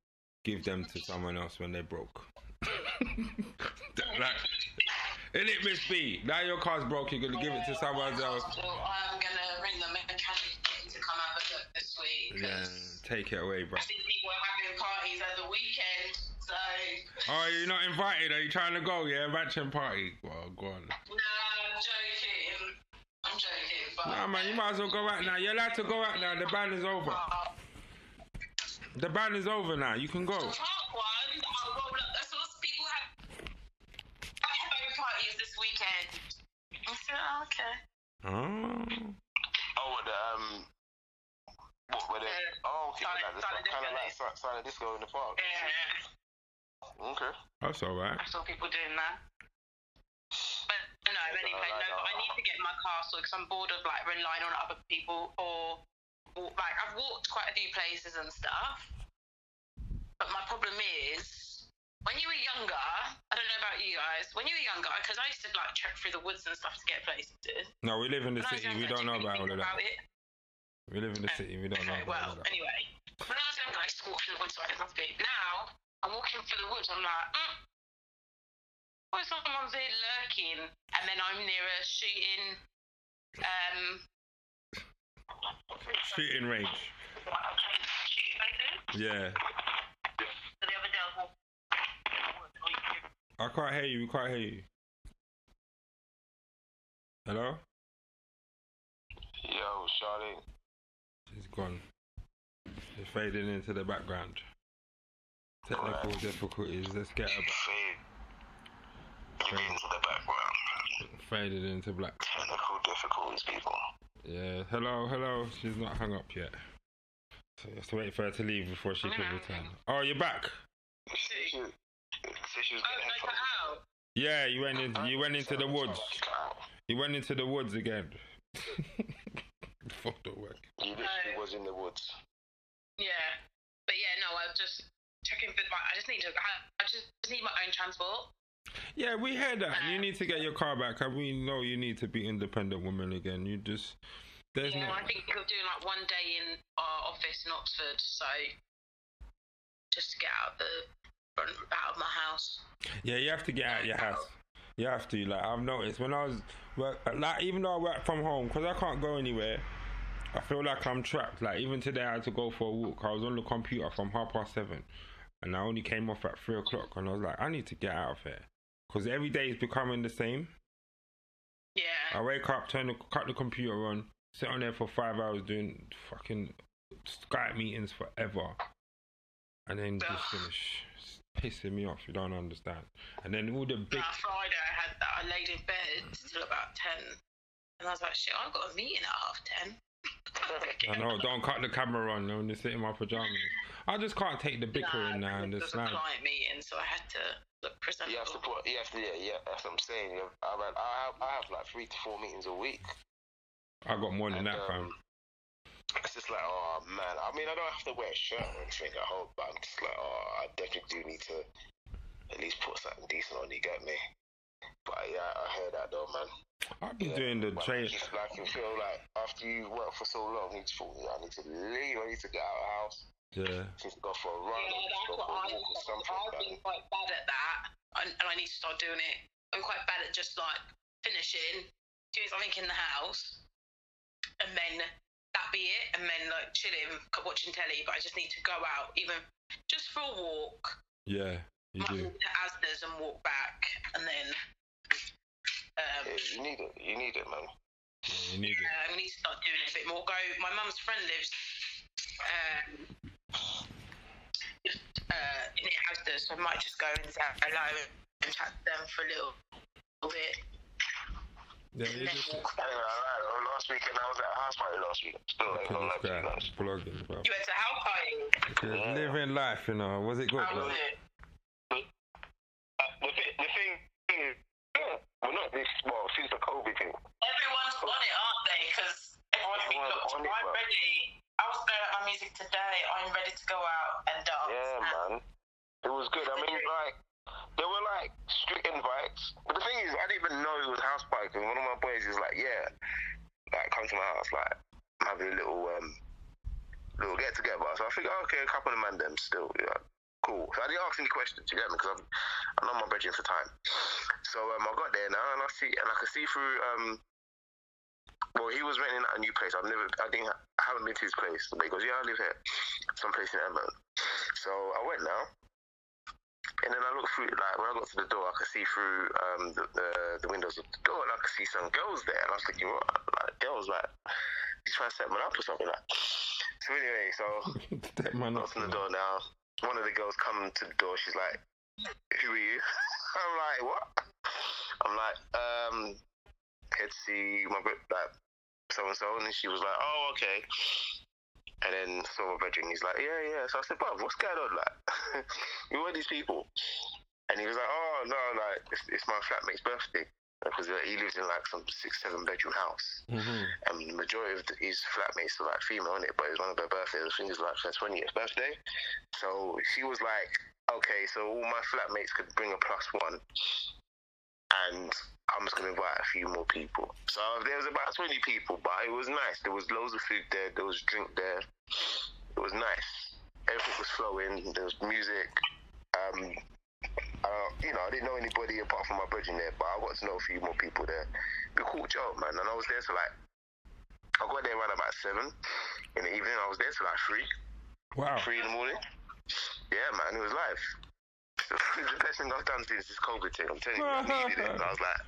give them to someone else when they're broke. Like, in it, Miss B. Now your car's broke, you're gonna give it to someone else. So I'm gonna ring the mechanic to come have a look this week. Yeah, take it away, bro. I think people are having parties at the weekend, so Oh, you're not invited. Are you trying to go? Yeah, mansion party. Well, go on. no, I'm joking. I'm joking, but Nah, man, you might as well go out now. You're allowed to go out now. The ban is over. The ban is over now. You can go. the park one, I'll roll up. That's what people have. Having parties this weekend. I said, oh, okay. Oh. Oh, with the um, what with the? Yeah. Oh, okay. Silent- like, silent kind of like si- silent disco in the park. Yeah, Okay. That's all right. I saw people doing that. But no, anyway, no, but I need to get my car sorted because I'm bored of like relying on other people or like I've walked quite a few places and stuff. But my problem is when you were younger, I don't know about you guys. When you were younger, because I used to like trek through the woods and stuff to get places. No, we live in the When city. We younger, I don't know about all of that. We live in the city. We don't know about well, all of that. anyway, when I was younger, I used to walk through the woods so I didn't have to be. Now, I'm walking through the woods, I'm like, mm, what if someone's here lurking, and then I'm near a shooting, um, Shooting range. Yeah. So the other day I was walking. I can't hear you. We can't hear you. Hello? Yo, Charlie. She's gone. She's fading into the background. Technical Right. difficulties. Let's get her Fade. Fade into the background. Faded into black. Technical difficulties, people. Yeah. Hello, hello. She's not hung up yet. So you have to wait for her to leave before she can return. Oh, you're back. She, she, so she was Oh, getting no, cut out. Yeah, you went in. You went into the woods. You went into the woods again. Fuck the work. You literally No. was in the woods. Yeah, but yeah, no, I was just checking for. Like, I just need to. I just need my own transport. Yeah, we heard that. You um, need to get your car back, and we know you need to be independent woman again. You just there's Yeah, no. I think we're doing like one day in our office in Oxford, so just to get out of the front out of my house. Yeah, you have to get out of your house. You have to. Like I've noticed when I was work, like even though I work from home because I can't go anywhere. I feel like I'm trapped. Like even today, I had to go for a walk. I was on the computer from half past seven, and I only came off at three o'clock. And I was like, I need to get out of here because every day is becoming the same. Yeah. I wake up, turn the cut the computer on, sit on there for five hours doing fucking Skype meetings forever, and then just finish. It's pissing me off. You don't understand. And then all the big Last Friday, I had that. I laid in bed till about ten. And I was like, shit, I've got a meeting at half ten. I know. Don't cut the camera on when you sit in my pajamas. I just can't take the bickering now and it the was a slang. client meeting, so I had to look presentable. You have to put. You have to. Yeah, yeah. That's what I'm saying. I, have, I have. I have like three to four meetings a week. I got more than And, that, fam. Um, It's just like, oh man. I mean, I don't have to wear a shirt or anything at home, but I'm just like, oh, I definitely do need to at least put something decent on. You get me? But yeah, I hear that though, man. I've been Yeah, doing the but train. Like, you- like you feel like after you work for so long, you just feel, I need to leave. I need to get out of the house. Yeah. Just go for a run. Yeah, or just that's what for a I was. I've been quite bad at that, and, and I need to start doing it. I'm quite bad at just like finishing, doing something in the house, and then that be it, and then like chilling, watching telly. But I just need to go out, even just for a walk, Yeah. You might do. walk to Asda's and walk back, and then. Um, Yeah, you need it. You need it, man. Yeah, you need it. uh, we need to start doing it a bit more. Go. My mum's friend lives um, just, uh, in Asda, so I might just go and say hello and chat to them for a little, little bit. Yeah, you just walk back. Anyway, alright. Well, last weekend I was at a house party last week. Still ain't gonna lie to you guys. vlogging, bro. You went to house party. Just living life, you know. Was it good, How was it? Uh, the, thi- the thing is, yeah, well, not this, well, since the COVID thing. Everyone's on it, aren't they? Because everyone's been Everyone's on it, I'm bro. ready. I was there at my music today. I'm ready to go out and dance. Yeah, man. It was good. I mean, like, there were like strict invites. But the thing is, I didn't even know it was house party because one of my boys is like, yeah, like, come to my house, like, having a little, um, little get together. So I figured, okay, a couple of man them still, yeah. Cool. So I didn't ask any questions, you get me? Because I'm, I'm know my bedroom for time. So um, I got there now, and I see, and I could see through. Um, well, he was renting out a new place. I've never, I didn't, I haven't been to his place. But he goes, yeah, I live here, someplace in Edmonton. So I went now, and then I looked through. Like when I got to the door, I could see through um, the, the the windows of the door, and I could see some girls there. And I was thinking, what? Like girls, like he's trying to set me up or something. Like. So anyway, so man up. knocks on the door now. One of the girls come to the door. She's like, "Who are you?" I'm like, "What?" I'm like, "Um, to see my bro- like so and so," and she was like, "Oh, okay." And then saw my bedroom. He's like, "Yeah, yeah." So I said, "Bruv, what's going on? Like, who are these people?" And he was like, "Oh no, like it's, it's my flatmate's birthday." Because uh, he lives in like some six, seven bedroom house hmm and the majority of the, his flatmates are like female in it, but it's one of their birthdays. I think it's like her twentieth birthday. So she was like, okay, so all my flatmates could bring a plus one, and I'm just gonna invite a few more people. So there was about twenty people, but it was nice. There was loads of food there. There was drink there. It was nice. Everything was flowing. There was music. Um, uh, you know, I didn't know anybody apart from my brethren there, but I got to know a few more people there. It was a cool job, man. And I was there till like, I got there around about seven in the evening. I was there till like three, Wow. three in the morning. Yeah, man, it was live. The best thing I've done since this COVID thing. I'm telling you, I needed it. And I was like,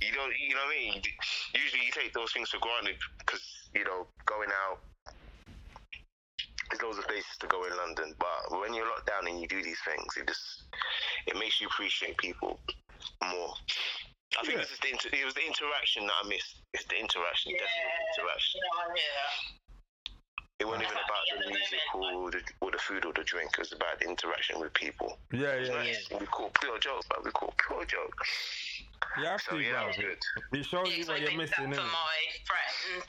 you don't, you know what I mean? Usually you take those things for granted because you know going out. There's loads of places to go in London, but when you're locked down and you do these things, it just it makes you appreciate people more. I think Yeah. it's just the inter- it was the interaction that I missed. It's the interaction, definitely the interaction. You know, yeah. It wasn't even about the the music or the, or the food or the drink. It was about the interaction with people. Yeah, It was yeah, nice. We caught pure joke, but we caught pure joke. You have So to, yeah, that was bro. good. It shows Yeah, you 'cause what I you're did missing, that for innit? my friend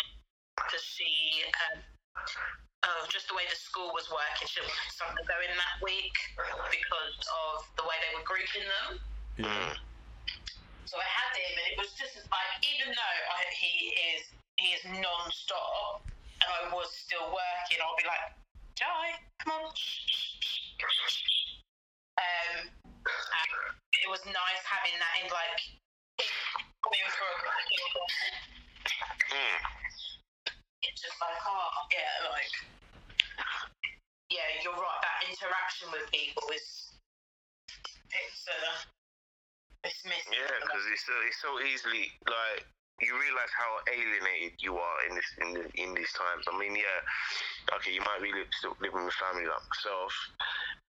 to see um, oh, just the way the school was working. She didn't want something going that week because of the way they were grouping them. Yeah. So I had him, and it was just like, even though I, he is he is non-stop, and I was still working, I'll be like, Jai, come on. Um, it was nice having that in like coming for a Mm. it's just like, oh, yeah, like, yeah, you're right. That interaction with people is, it's, uh, it's missing. Yeah, because it's so, it's so easily like you realize how alienated you are in this in the, in these times. I mean, yeah, okay, you might be li- still living with family like myself,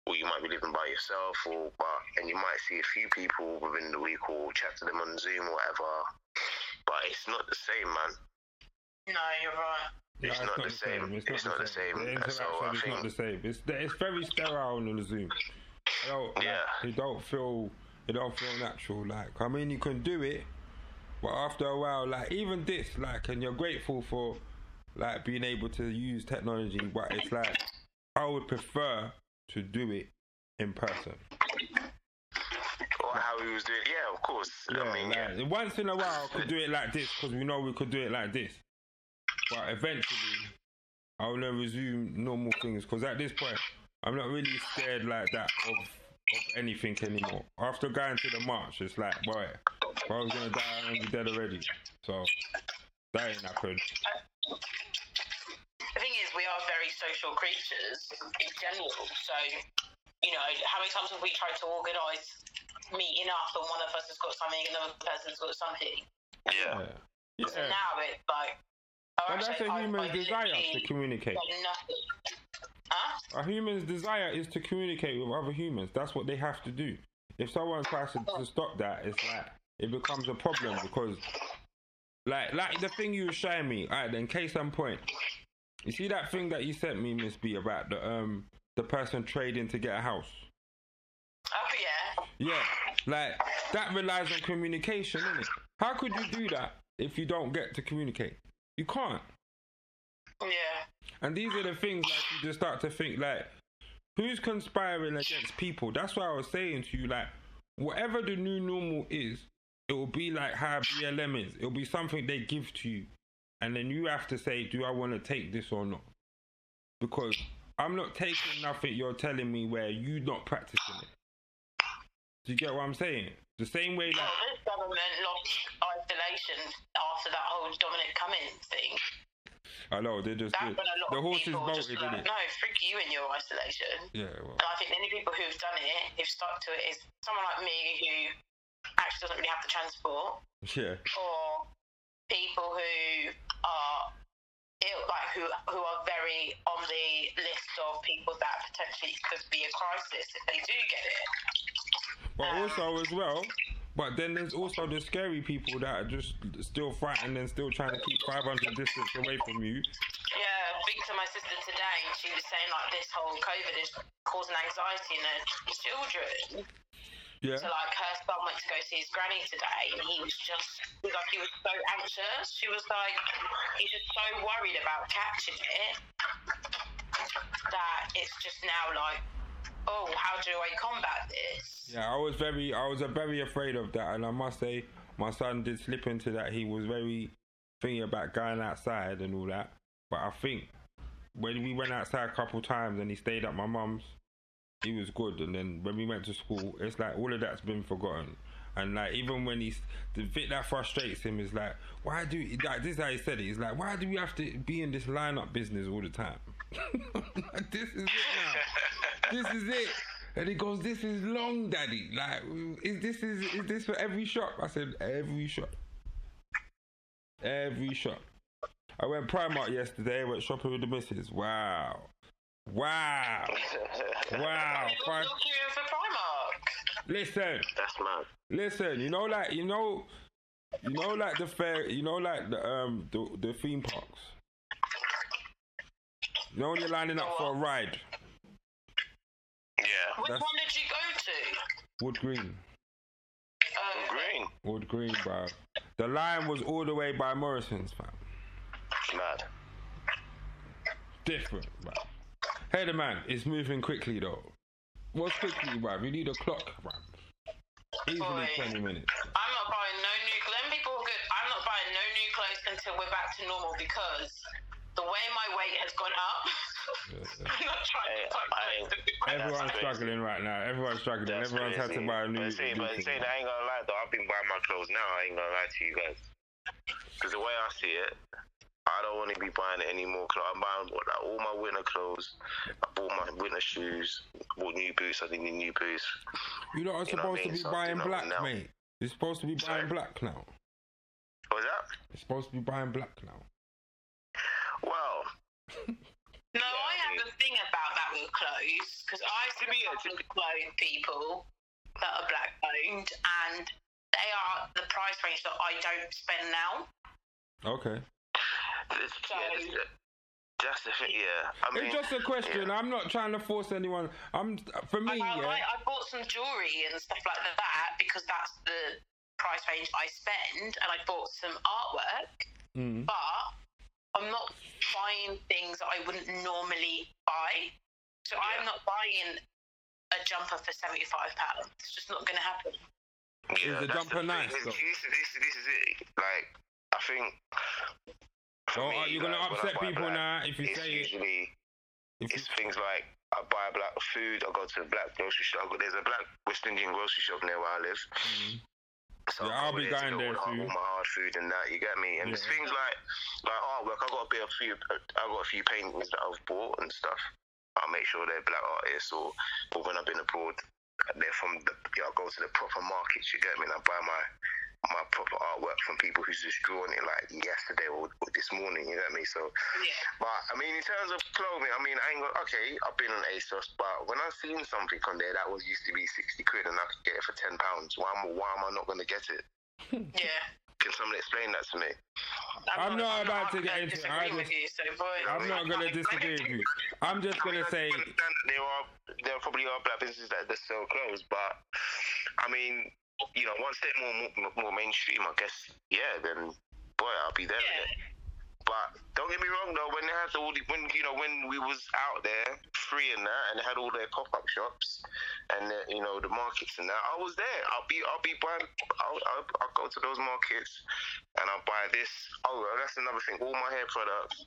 or you might be living by yourself, or but and you might see a few people within the week or chat to them on Zoom or whatever. But but it's not the same, man. No, you're right. No, It's not the same. It's not, the, same. The The interaction interaction is not the same. It's it's very sterile on the Zoom. You don't, like, Yeah. it don't feel it don't feel natural. Like I mean, you can do it, but after a while, like even this, like, and you're grateful for like being able to use technology, but it's like I would prefer to do it in person. Or how he was doing. Yeah, of course. Yeah, I mean, yeah. once in a while, I could do it like this because we know we could do it like this. But eventually, I will never resume normal things because at this point, I'm not really scared like that of, of anything anymore. After going to the march, it's like, boy, if I was gonna die, I'm gonna be dead already. So that ain't happened. The thing is, we are very social creatures in general. So, you know, how many times have we tried to organise meeting up and one of us has got something and another person's got something? Yeah. Yeah, So yeah. now it's like. oh, And that's a human human's I desire to communicate. got nothing. Huh? A human's desire is to communicate with other humans. That's what they have to do. If someone tries to, to stop that, it's like it becomes a problem because, like, like the thing you were showing me. Alright, then case in point. You see that thing that you sent me, Miss B, about the um the person trading to get a house. Oh, yeah. Yeah, like that relies on communication, innit? How could you do that if you don't get to communicate? You can't. Yeah. And these are the things like you just start to think like, who's conspiring against people? That's why I was saying to you like, whatever the new normal is, it will be like how BLM is. It'll be something they give to you, and then you have to say, do I want to take this or not? Because I'm not taking nothing you're telling me where you're not practicing it. Do you get what I'm saying? The same way like Well, this government lost isolation after that whole Dominic Cummings thing. I know they just That's did. when a lot the of horses people just like, it? no, freak you in your isolation. Yeah, well, And I think the only people who've done it, who've stuck to it, is someone like me who actually doesn't really have the transport, yeah, or people who are ill, like who who are very on the list of people that potentially could be a crisis if they do get it. But Um, also as well, but then there's also the scary people that are just still frightened and still trying to keep 500 distance away from you. Yeah, speaking to my sister today, she was saying like this whole COVID is causing anxiety in her children. Yeah, So like her son went to go see his granny today, and he was just he was like he was so anxious. She was like he's just so worried about catching it that it's just now like, oh, how do I combat this? yeah. I was very, I was very afraid of that, and I must say, my son did slip into that. He was very thinking about going outside and all that. But I think when we went outside a couple times and he stayed at my mum's, he was good. And then when we went to school, it's like all of that's been forgotten. And like even when he's the bit that frustrates him is like, why do like this is how he said it? He's like, why do we have to be in this lineup business all the time? Like, this is it now. this is it. And he goes, this is long, daddy. Like, is this is is this for every shop? I said, every shop. Every shop. I went Primark yesterday. Went shopping with the missus. Wow, wow, wow. People Five- still queuing for Primark. Listen, That's mad. listen. You know, like you know, you know, like the fair. You know, like the um the the theme parks. You know when you're lining up for a ride, Yeah. Which That's- one did you go to? Wood Green, Uh, Green. Wood Green, bro. The line was all the way by Morrison's, fam. Mad. Different, bro. Hey, the man, it's moving quickly though. What's quickly, bro? You need a clock, bro. Easily Boy. 20 minutes. I'm not buying no new. Them people are good. I'm not buying no new clothes until we're back to normal because the way my weight has gone up. I'm not trying Hey, to buy I- clothes. Everyone's crazy. struggling right now. Everyone's struggling. That's Everyone's had to buy a new. But see, new but thing. see, I ain't gonna lie though. I've been buying my clothes now. I ain't gonna lie to you guys. Because the way I see it, I don't want to be buying any more clothes. I'm buying like, all my winter clothes. I bought my winter shoes. I Bought new boots. I need new boots. You lot are You know what supposed I to mean? be So buying doing black, now. mate. You're supposed to be buying Sorry? black now. What's that? You're supposed to be buying black now. Well, No, Yeah, I I have mean- a thing about that with clothes because I To be- sometimes clothe people that are black owned, and they are the price range that I don't spend now. Okay. This- yeah, this- that's the thing. Yeah, I mean, It's just a question. I'm not trying to force anyone. I'm for me. I, Yeah. I, I bought some jewelry and stuff like that because that's the price range I spend, and I bought some artwork. Mm. But I'm not buying things that I wouldn't normally buy. So Yeah. I'm not buying a jumper for seventy five pounds. It's just not going to happen. yeah, Is the jumper thing. nice, This, this, this, this is it. Like, I think. For So me, are you gonna like, I upset people black, now if you it's say usually If you, it's things like I buy black food. I go to a black grocery shop. There's a black West Indian grocery shop near where I live. Mhm. So Yeah, I'll be going there too. all my hard food and that. You get me? And Yeah. things like like artwork. I got a bit of few. I got a few paintings that I've bought and stuff. I'll make sure they're black artists or, or when I've been abroad, they're from the. Yeah, I go to the proper markets. You get me? And I buy my my proper artwork from people who's just drawn it like yesterday or, or this morning. You get me? So. Yeah. But I mean, in terms of clothing, I mean, I ain't got okay. I've been on ASOS, but when I seen something on there that was used to be sixty quid and I could get it for ten pounds, why am why am I not going to get it? Yeah. Can someone explain that to me? I'm not about to I'm get gonna into it. I with just- you, so boy, I'm not gonna disagree with you. I'm just I mean, gonna say. do understand that there are there probably are black businesses that, that sell clothes, but I mean, you know, once they're more more, more mainstream, I guess, yeah, then boy, I'll be there. Yeah. But don't get me wrong though, when they had all the, when you know when we was out there free and that, and they had all their pop up shops, and the, you know the markets and that, I was there. I'll be I'll be buying. I'll, I'll, I'll go to those markets, and I'll buy this. Oh, that's another thing. All my hair products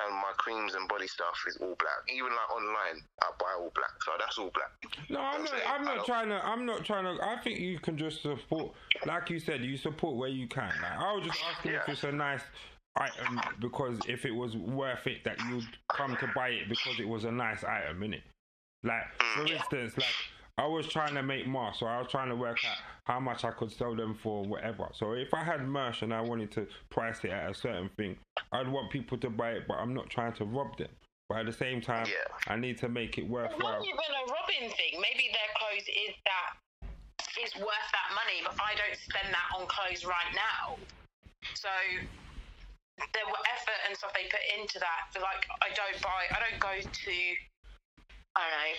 and my creams and body stuff is all black. Even like online, I buy all black. So that's all black. No, I'm not. I'm not trying to. I'm not trying to. I think you can just support, like you said, you support where you can. Like I was just asking if Yeah. it's a nice item because if it was worth it, that you'd come to buy it because it was a nice item, innit? Like for mm. instance, like I was trying to make masks, so I was trying to work out how much I could sell them for, whatever. So if I had merch and I wanted to price it at a certain thing, I'd want people to buy it, but I'm not trying to rob them. But at the same time, Yeah. I need to make it Well, worthwhile. not even a Robin thing. Maybe their clothes is that is worth that money, but I don't spend that on clothes right now. So the effort and stuff they put into that, like I don't buy, I don't go to, I don't know.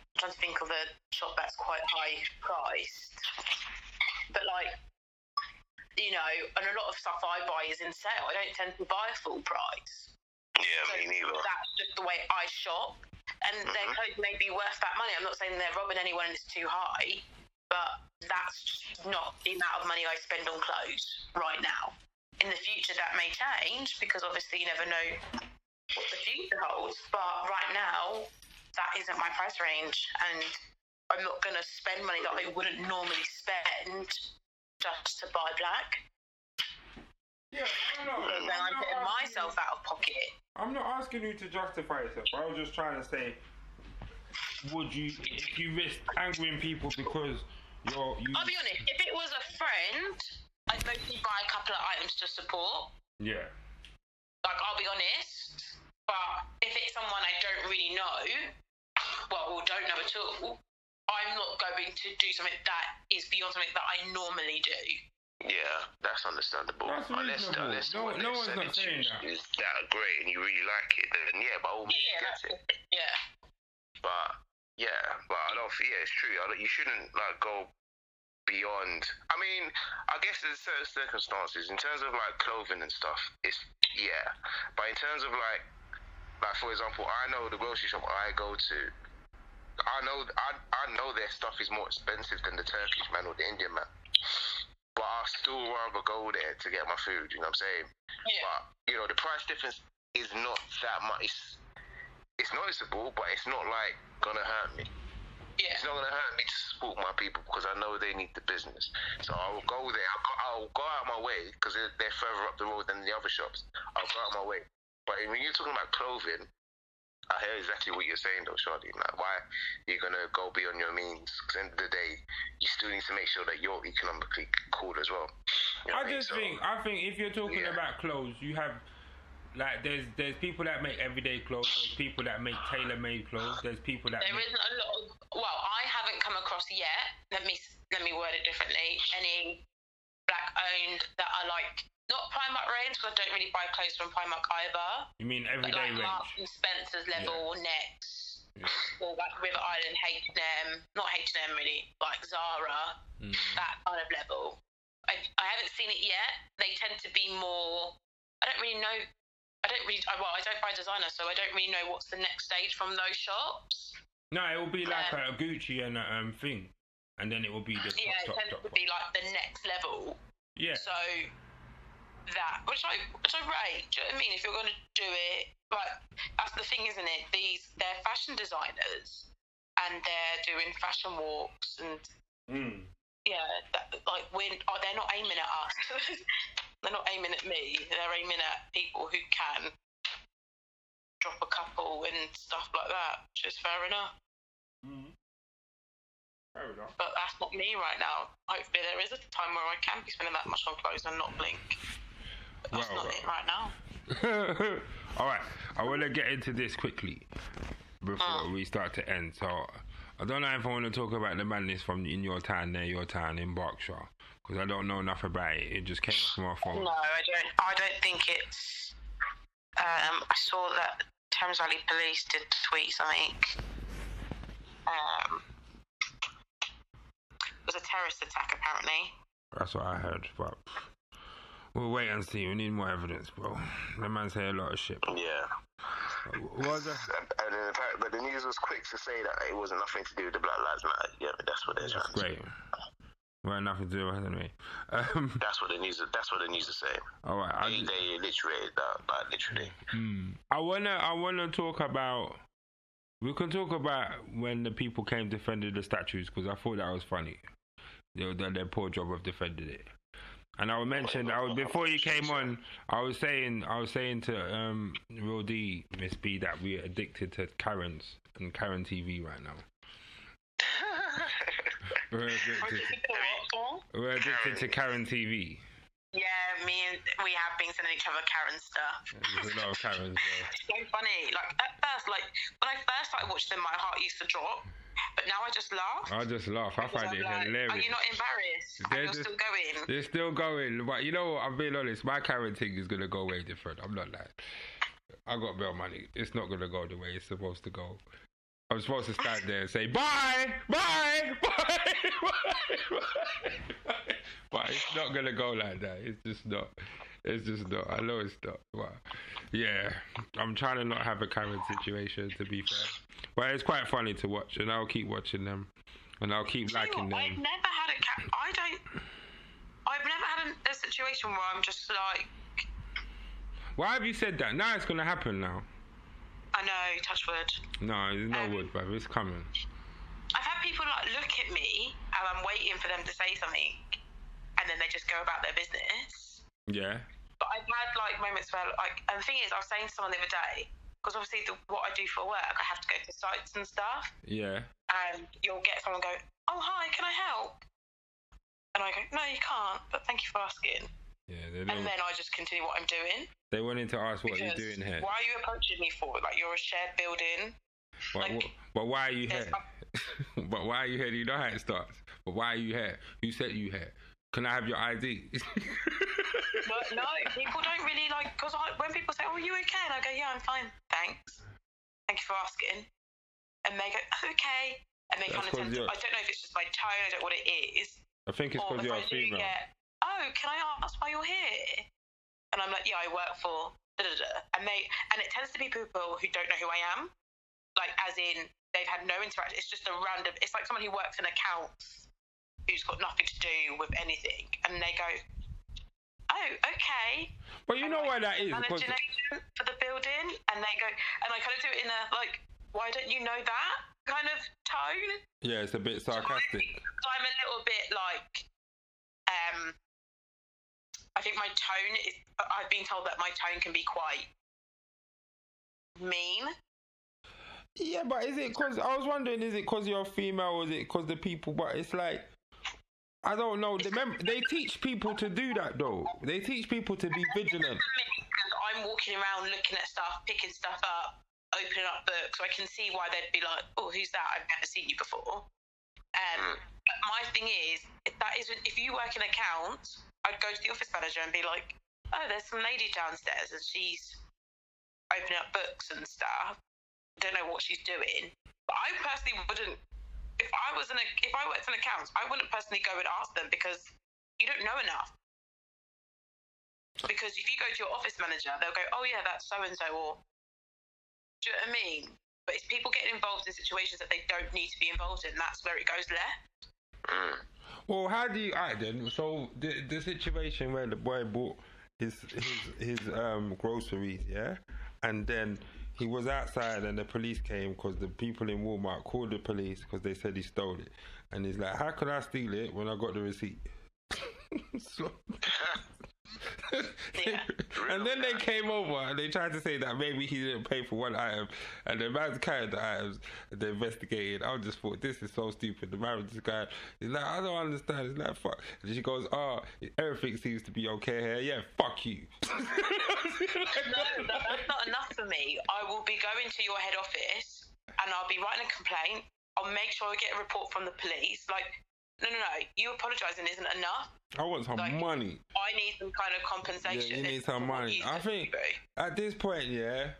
I'm trying to think of a shop that's quite high priced, but like. You know, and a lot of stuff I buy is in sale. I don't tend to buy full price. Yeah, So me neither. That's just the way I shop. And their Mhm. clothes may be worth that money. I'm not saying they're robbing anyone and it's too high, but that's not the amount of money I spend on clothes right now. In the future, that may change because obviously you never know what the future holds. But right now, that isn't my price range, and I'm not going to spend money that I wouldn't normally spend just to buy black. Yeah, I'm not, Then I'm putting myself out of pocket. I'm not asking you to justify yourself. I was just trying to say, would you, if you risk angering people because you're, you, I'll be honest, if it was a friend, I'd mostly buy a couple of items to support. yeah, Like, I'll be honest. But if it's someone I don't really know, well, or don't know at all, I'm not going to do something that is beyond something that I normally do. Yeah, that's understandable. That's unless reasonable. unless No- what no they've one's said not is- saying that. is that great and you really like it, then yeah, by all means Yeah, get that's it. Yeah. But yeah, but I don't feel yeah, it's true. I don't, you shouldn't like go beyond. I mean, I guess there's certain circumstances in terms of like clothing and stuff. It's yeah, but in terms of like, like for example, I know the grocery shop I go to. I know I, I know their stuff is more expensive than the Turkish man or the Indian man. But I still rather go there to get my food, you know what I'm saying? Yeah. But you know, the price difference is not that much. It's, it's noticeable, but it's not like gonna hurt me. Yeah. It's not gonna hurt me to support my people because I know they need the business. So I will go there. I'll, I'll go out of my way because they're, they're further up the road than the other shops. I'll go out of my way. But when you're talking about clothing, I hear exactly what you're saying, though, Shadi. Like, why you're gonna go beyond your means? Because at the end of the day, you still need to make sure that you're economically cool as well. You know I mean? just So- think I think if you're talking Yeah. about clothes, you have like there's there's people that make everyday clothes, there's people that make tailor made clothes, there's people that There make, isn't a lot of. Well, I haven't come across yet. Let me let me word it differently. Any black owned that are like not Primark range because I don't really buy clothes from Primark either. You mean everyday like range? Marks and Spencer's level, Next, Yeah. or like River Island H and M, not H and M really, like Zara, Mm. that kind of level. I, I haven't seen it yet. They tend to be more. I don't really know. I don't really. I- Well, I don't buy designer, so I don't really know what's the next stage from those shops. No, it will be like Yeah. a Gucci and a um, thing, and then it will be the top, yeah, it top, tends top, to be like the next level. Yeah, So that, which I, which I rate. Do you know what I mean? If you're going to do it, like that's the thing, isn't it? These they're fashion designers, and they're doing fashion walks, and mm. Yeah, that, like we're oh, they're not aiming at us. they're not aiming at me. They're aiming at people who can drop a couple and stuff like that, which is fair enough. Mm. Fair enough. But that's not me right now. Hopefully, there is a time where I can be spending that much on clothes and not blink. But that's Well, not well. it right now. All right, I want to get into this quickly before Ah. we start to end. So, I don't know if I want to talk about the madness from in your town, near your town in Berkshire, because I don't know enough about it. It just came off my phone. No, I don't. I don't think it's. Um, I saw that Thames Valley Police did tweet something. Um, it was a terrorist attack, apparently. That's what I heard, but we'll wait and see. We need more evidence, bro. The man say a lot of shit. Yeah. Was that? And apparently- but the news was quick to say that it wasn't nothing to do with the Black Lives Matter. Yeah, but that's what they're That's trying. great. Well, nothing to do with it anyway. Um, That's what the news. That's what the news is saying. all right. I They, just- they that, like literally. Hmm. I wanna I wanna talk about we can talk about when the people came defended the statues because I thought that was funny. They done their poor job of defending it. And I mentioned I was before you came on. I was saying I was saying to um Real D Miss B that we're addicted to Karens and Karen TV right now. We're addicted. We're addicted to Karen TV. Yeah, me and we have been sending each other Karen stuff. There's a lot of Karens. So funny. Like at first, like when I first started watching them, my heart used to drop. But now I just laugh. I just laugh. I find I'm it like, hilarious. Are you not embarrassed? They're just- still going. They're still going, but you know what? I'm being honest. My Karen thing is gonna go way different. I'm not like I got bail money. It's not gonna go the way it's supposed to go. I'm supposed to stand there and say bye, bye, bye, bye, bye. But it's not gonna go like that. It's just not. It's just not. I know it's not. But yeah, I'm trying to not have a Karen situation to be fair. But it's quite funny to watch, and I'll keep watching them, and I'll keep Do you know liking what? I've never had a cat. I don't. I've never had a, a situation where I'm just like, Why have you said that? Now it's gonna happen now. I know, touch wood. No, there's no Um, wood, bruv. It's coming. I've had people like look at me and I'm waiting for them to say something, and then they just go about their business. Yeah. But I've had like moments where like, and the thing is, I was saying to someone the other day, because obviously the, what I do for work, I have to go to sites and stuff, Yeah. and you'll get someone go, "Oh hi, can I help?" And I go, "No, you can't, but thank you for asking." Yeah. They, And then I just continue what I'm doing. They wanted to ask what you're because doing here. Why are you approaching me for? Like you're a shared building. But, like, but why are you here? but why are you here? You know how it starts. But why are you here? Who said you here? Can I have your ID? But no, people don't really like because when people say, "Oh, are you okay?" and I go, "Yeah, I'm fine, thanks. Thank you for asking," and they go, "Okay," and they kind of 'cause tend to. I don't know if it's just my tone. I don't know what it is. I think it's because you're a female. get, "Oh, can I ask why you're here?" And I'm like, "Yeah, I work for." Da, da, da. And they and it tends to be people who don't know who I am, like as in they've had no interaction. It's just a random. It's like someone who works in accounts who's got nothing to do with anything, and they go, "Oh, okay." But you I'm know why that is? Managing agent for the building, and they go, and I kind of do it in a like, why don't you know that kind of tone? yeah, it's a bit sarcastic. So I'm a little bit like, um, I think my tone is. I've been told that my tone can be quite mean. Yeah, but is it because I was wondering, is it because you're female, or is it because the people? But it's like. I don't know. They, mem- they teach people to do that though. They teach people to be vigilant. I'm walking around looking at stuff, picking stuff up, opening up books, so I can see why they'd be like, "Oh, who's that? I've never seen you before." Um, but my thing is, if that isn't, if you work in accounts, I'd go to the office manager and be like, oh, there's some lady downstairs and she's opening up books and stuff. Don't know what she's doing. But I personally wouldn't. If I was in a, if I worked in accounts, I wouldn't personally go and ask them because you don't know enough. Because if you go to your office manager, they'll go, oh yeah, that's so and so, or do you know what I mean? But it's people getting involved in situations that they don't need to be involved in. That's where it goes left. Mm. Well, how do you? Alright then. So the the situation where the boy bought his his his um groceries, yeah, and then he was outside and the police came because the people in Walmart called the police because they said he stole it, and he's like, "How could I steal it when I got the receipt?" so, Yeah. and then they came over and they tried to say that maybe he didn't pay for one item, and the man's carried the items. And they investigated. I just thought this is so stupid. The man was just guy. He's like, I don't understand. He's like, fuck. And she goes, Oh, everything seems to be okay here. Yeah, fuck you. No, that, that's not enough for me. I will be going to your head office and I'll be writing a complaint. I'll make sure I get a report from the police. Like, no, no, no. You apologising isn't enough. I want some Like- money. I need some kind of compensation. Yeah, you need some money. I think at this point, yeah,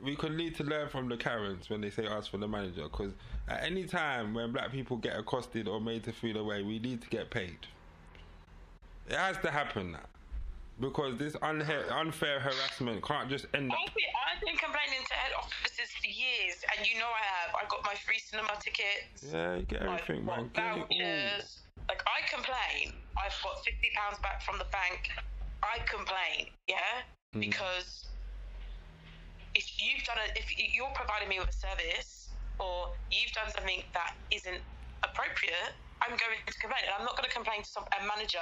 we could need to learn from the Karens when they say ask for the manager. Because at any time when black people get accosted or made to feel away, we need to get paid. It has to happen now. Because this unha- unfair harassment can't just end up. I've been, I've been complaining to head offices for years, and you know I have. I got my free cinema tickets. Yeah, you get I've everything, man. got Get vouchers. Like I complain. I've got fifty pounds back from the bank. I complain, yeah, Mm. because if you've done a, if you're providing me with a service or you've done something that isn't appropriate, I'm going to complain, and I'm not going to complain to some a manager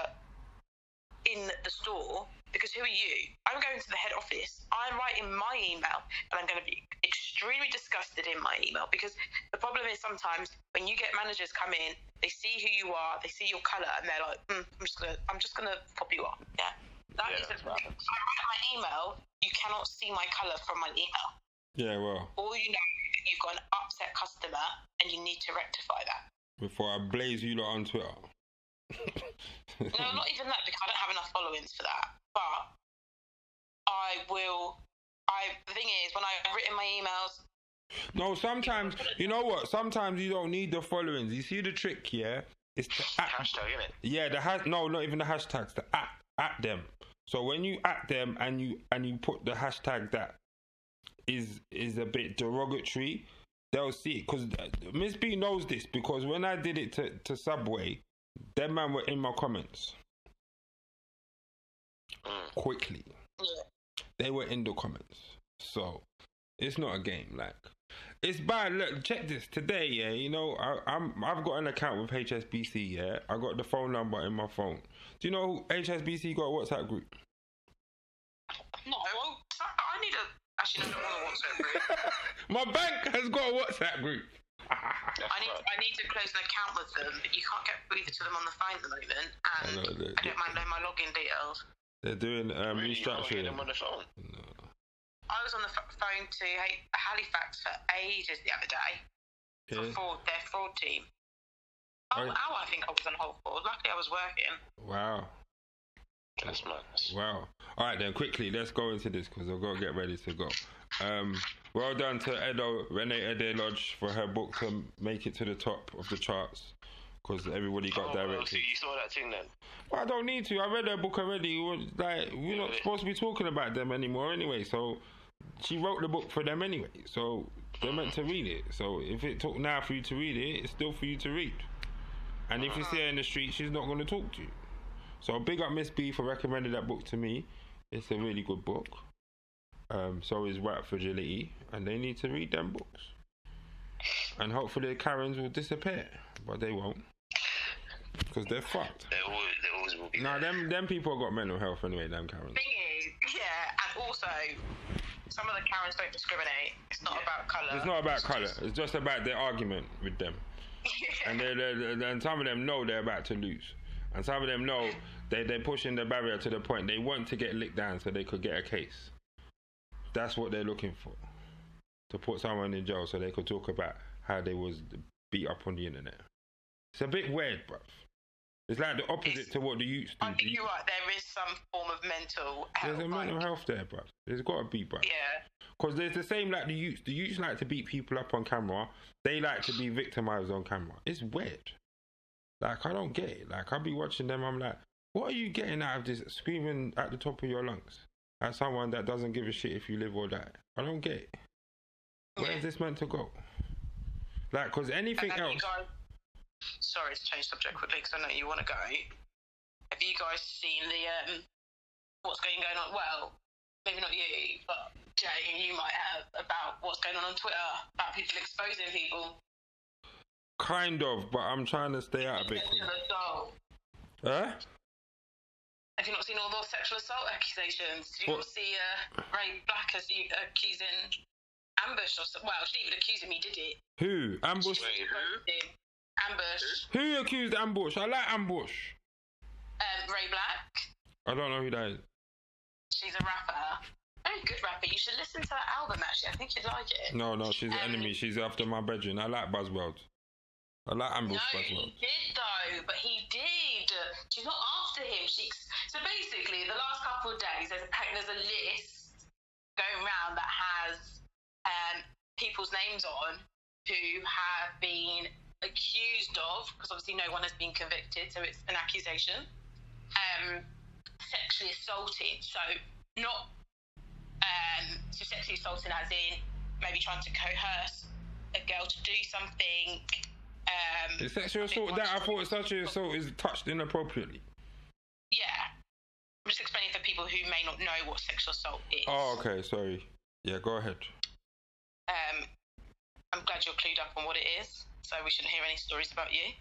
in the store because who are you? I'm going to the head office. I'm writing my email and I'm going to be extremely disgusted in my email because the problem is sometimes when you get managers come in, they see who you are, they see your colour, and they're like, mm, "I'm just gonna, I'm just gonna pop you off." Yeah, that Yeah, is that's a- right. I write my email. You cannot see my colour from my email. Yeah, well, All you know is that you've got an upset customer and you need to rectify that. before I blaze you lot on Twitter. No, not even that because I don't have enough followings for that. But I will. I the thing is, when I've written my emails, No, sometimes you know what? Sometimes you don't need the followings. You see the trick, yeah? It's to at, Hashtag, innit? yeah, the has no, not even the hashtags. The at at them. So when you at them and you and you put the hashtag that is is a bit derogatory, they'll see it. Because uh, Miss B knows this because when I did it to to Subway, them man were in my comments Mm. quickly. yeah, they were in the comments. So it's not a game. Like it's bad. Look, check this today. Yeah, you know I, I'm I've got an account with HSBC. Yeah, I got the phone number in my phone. Do you know HSBC got a WhatsApp group? no, well, I need a. Actually, no, I don't want a WhatsApp group. my bank has got a WhatsApp group. That's I need, right. I need to close an account with them, but you can't get either to them on the phone at the moment, and I know, they- I don't mind knowing my login details. They're doing um, Really, you can't get restructuring. them on the phone. No. I was on the ph- phone to Ha- Halifax for ages the other day for Yeah. fraud, their fraud team. Oh, Right. hour I think I was on hold for. Luckily, I was working. Wow. That's madness. Wow. All right, then quickly, let's go into this because I've got to get ready to go. Um, well done to Edo Reni Eddo-Lodge for her book to make it to the top of the charts because everybody got Oh, well, directed. so you saw that thing then? Well, I don't need to. I read her book already. It was Like we're not supposed to be talking about them anymore anyway. So she wrote the book for them anyway. So they're meant to read it. So if it took now for you to read it, it's still for you to read. And if you see her in the street, she's not going to talk to you. So big up Miss B for recommending that book to me. It's a really good book. Um, so is White Fragility, and they need to read them books. And hopefully the Karens will disappear, but they won't, because they're fucked. They always, they always will be. No, them them people have got mental health anyway. Them Karens. Thing is, yeah, and also some of the Karens don't discriminate. It's not about colour. It's not about colour. It's just about their argument with them. And they they and some of them know they're about to lose, and some of them know they they're pushing the barrier to the point they want to get licked down so they could get a case. That's what they're looking for, to put someone in jail so they could talk about how they was beat up on the internet. It's a bit weird, bruv. It's like the opposite It's- to what the youths do. I think you're right. There is some form of mental health. There's a mental like- health there, bruv. There's got to be, bruv. Yeah. Because there's the same like the youths. The youths like to beat people up on camera. They like to be victimized on camera. It's weird. Like I don't get it. Like I'll be watching them. I'm like, what are you getting out of this? Screaming at the top of your lungs at someone that doesn't give a shit if you live or die. I don't get it. Where is Yeah. this meant to go? Like, because anything else. guys, sorry to change subject quickly because I know you want to go. Have you guys seen the um, what's going going on? Well, maybe not you, but Jay, you might have about what's going on on Twitter about people exposing people. Kind of, but I'm trying to stay out of it. Huh? Have you not seen all those sexual assault accusations? Did you What? not see uh, Ray BLK as you accusing Ambush or so- well, she didn't even accuse him. He did it. Who? Ambush. Who? Ambush. Who accused Ambush? I like Ambush. Um, Ray BLK. I don't know who that is. She's a rapper. Very good rapper. You should listen to that album. Actually, I think you'd like it. No, no, she's an Um, enemy. She's after my bedroom. I like Buzzworl. I like Ambush No, he did though, but he did. She's not after him. She so basically, the last couple of days, there's a there's a list going around that has um, people's names on who have been accused of, because obviously no one has been convicted, so it's an accusation, um, sexually assaulting. So not um, so sexually assaulting as in maybe trying to coerce a girl to do something. Um, Is sexual assault that? I thought sexual assault is touched inappropriately. Yeah. I'm just explaining for people who may not know what sexual assault is. Oh, okay, sorry. Yeah, go ahead. Um, I'm glad you're clued up on what it is, so we shouldn't hear any stories about you.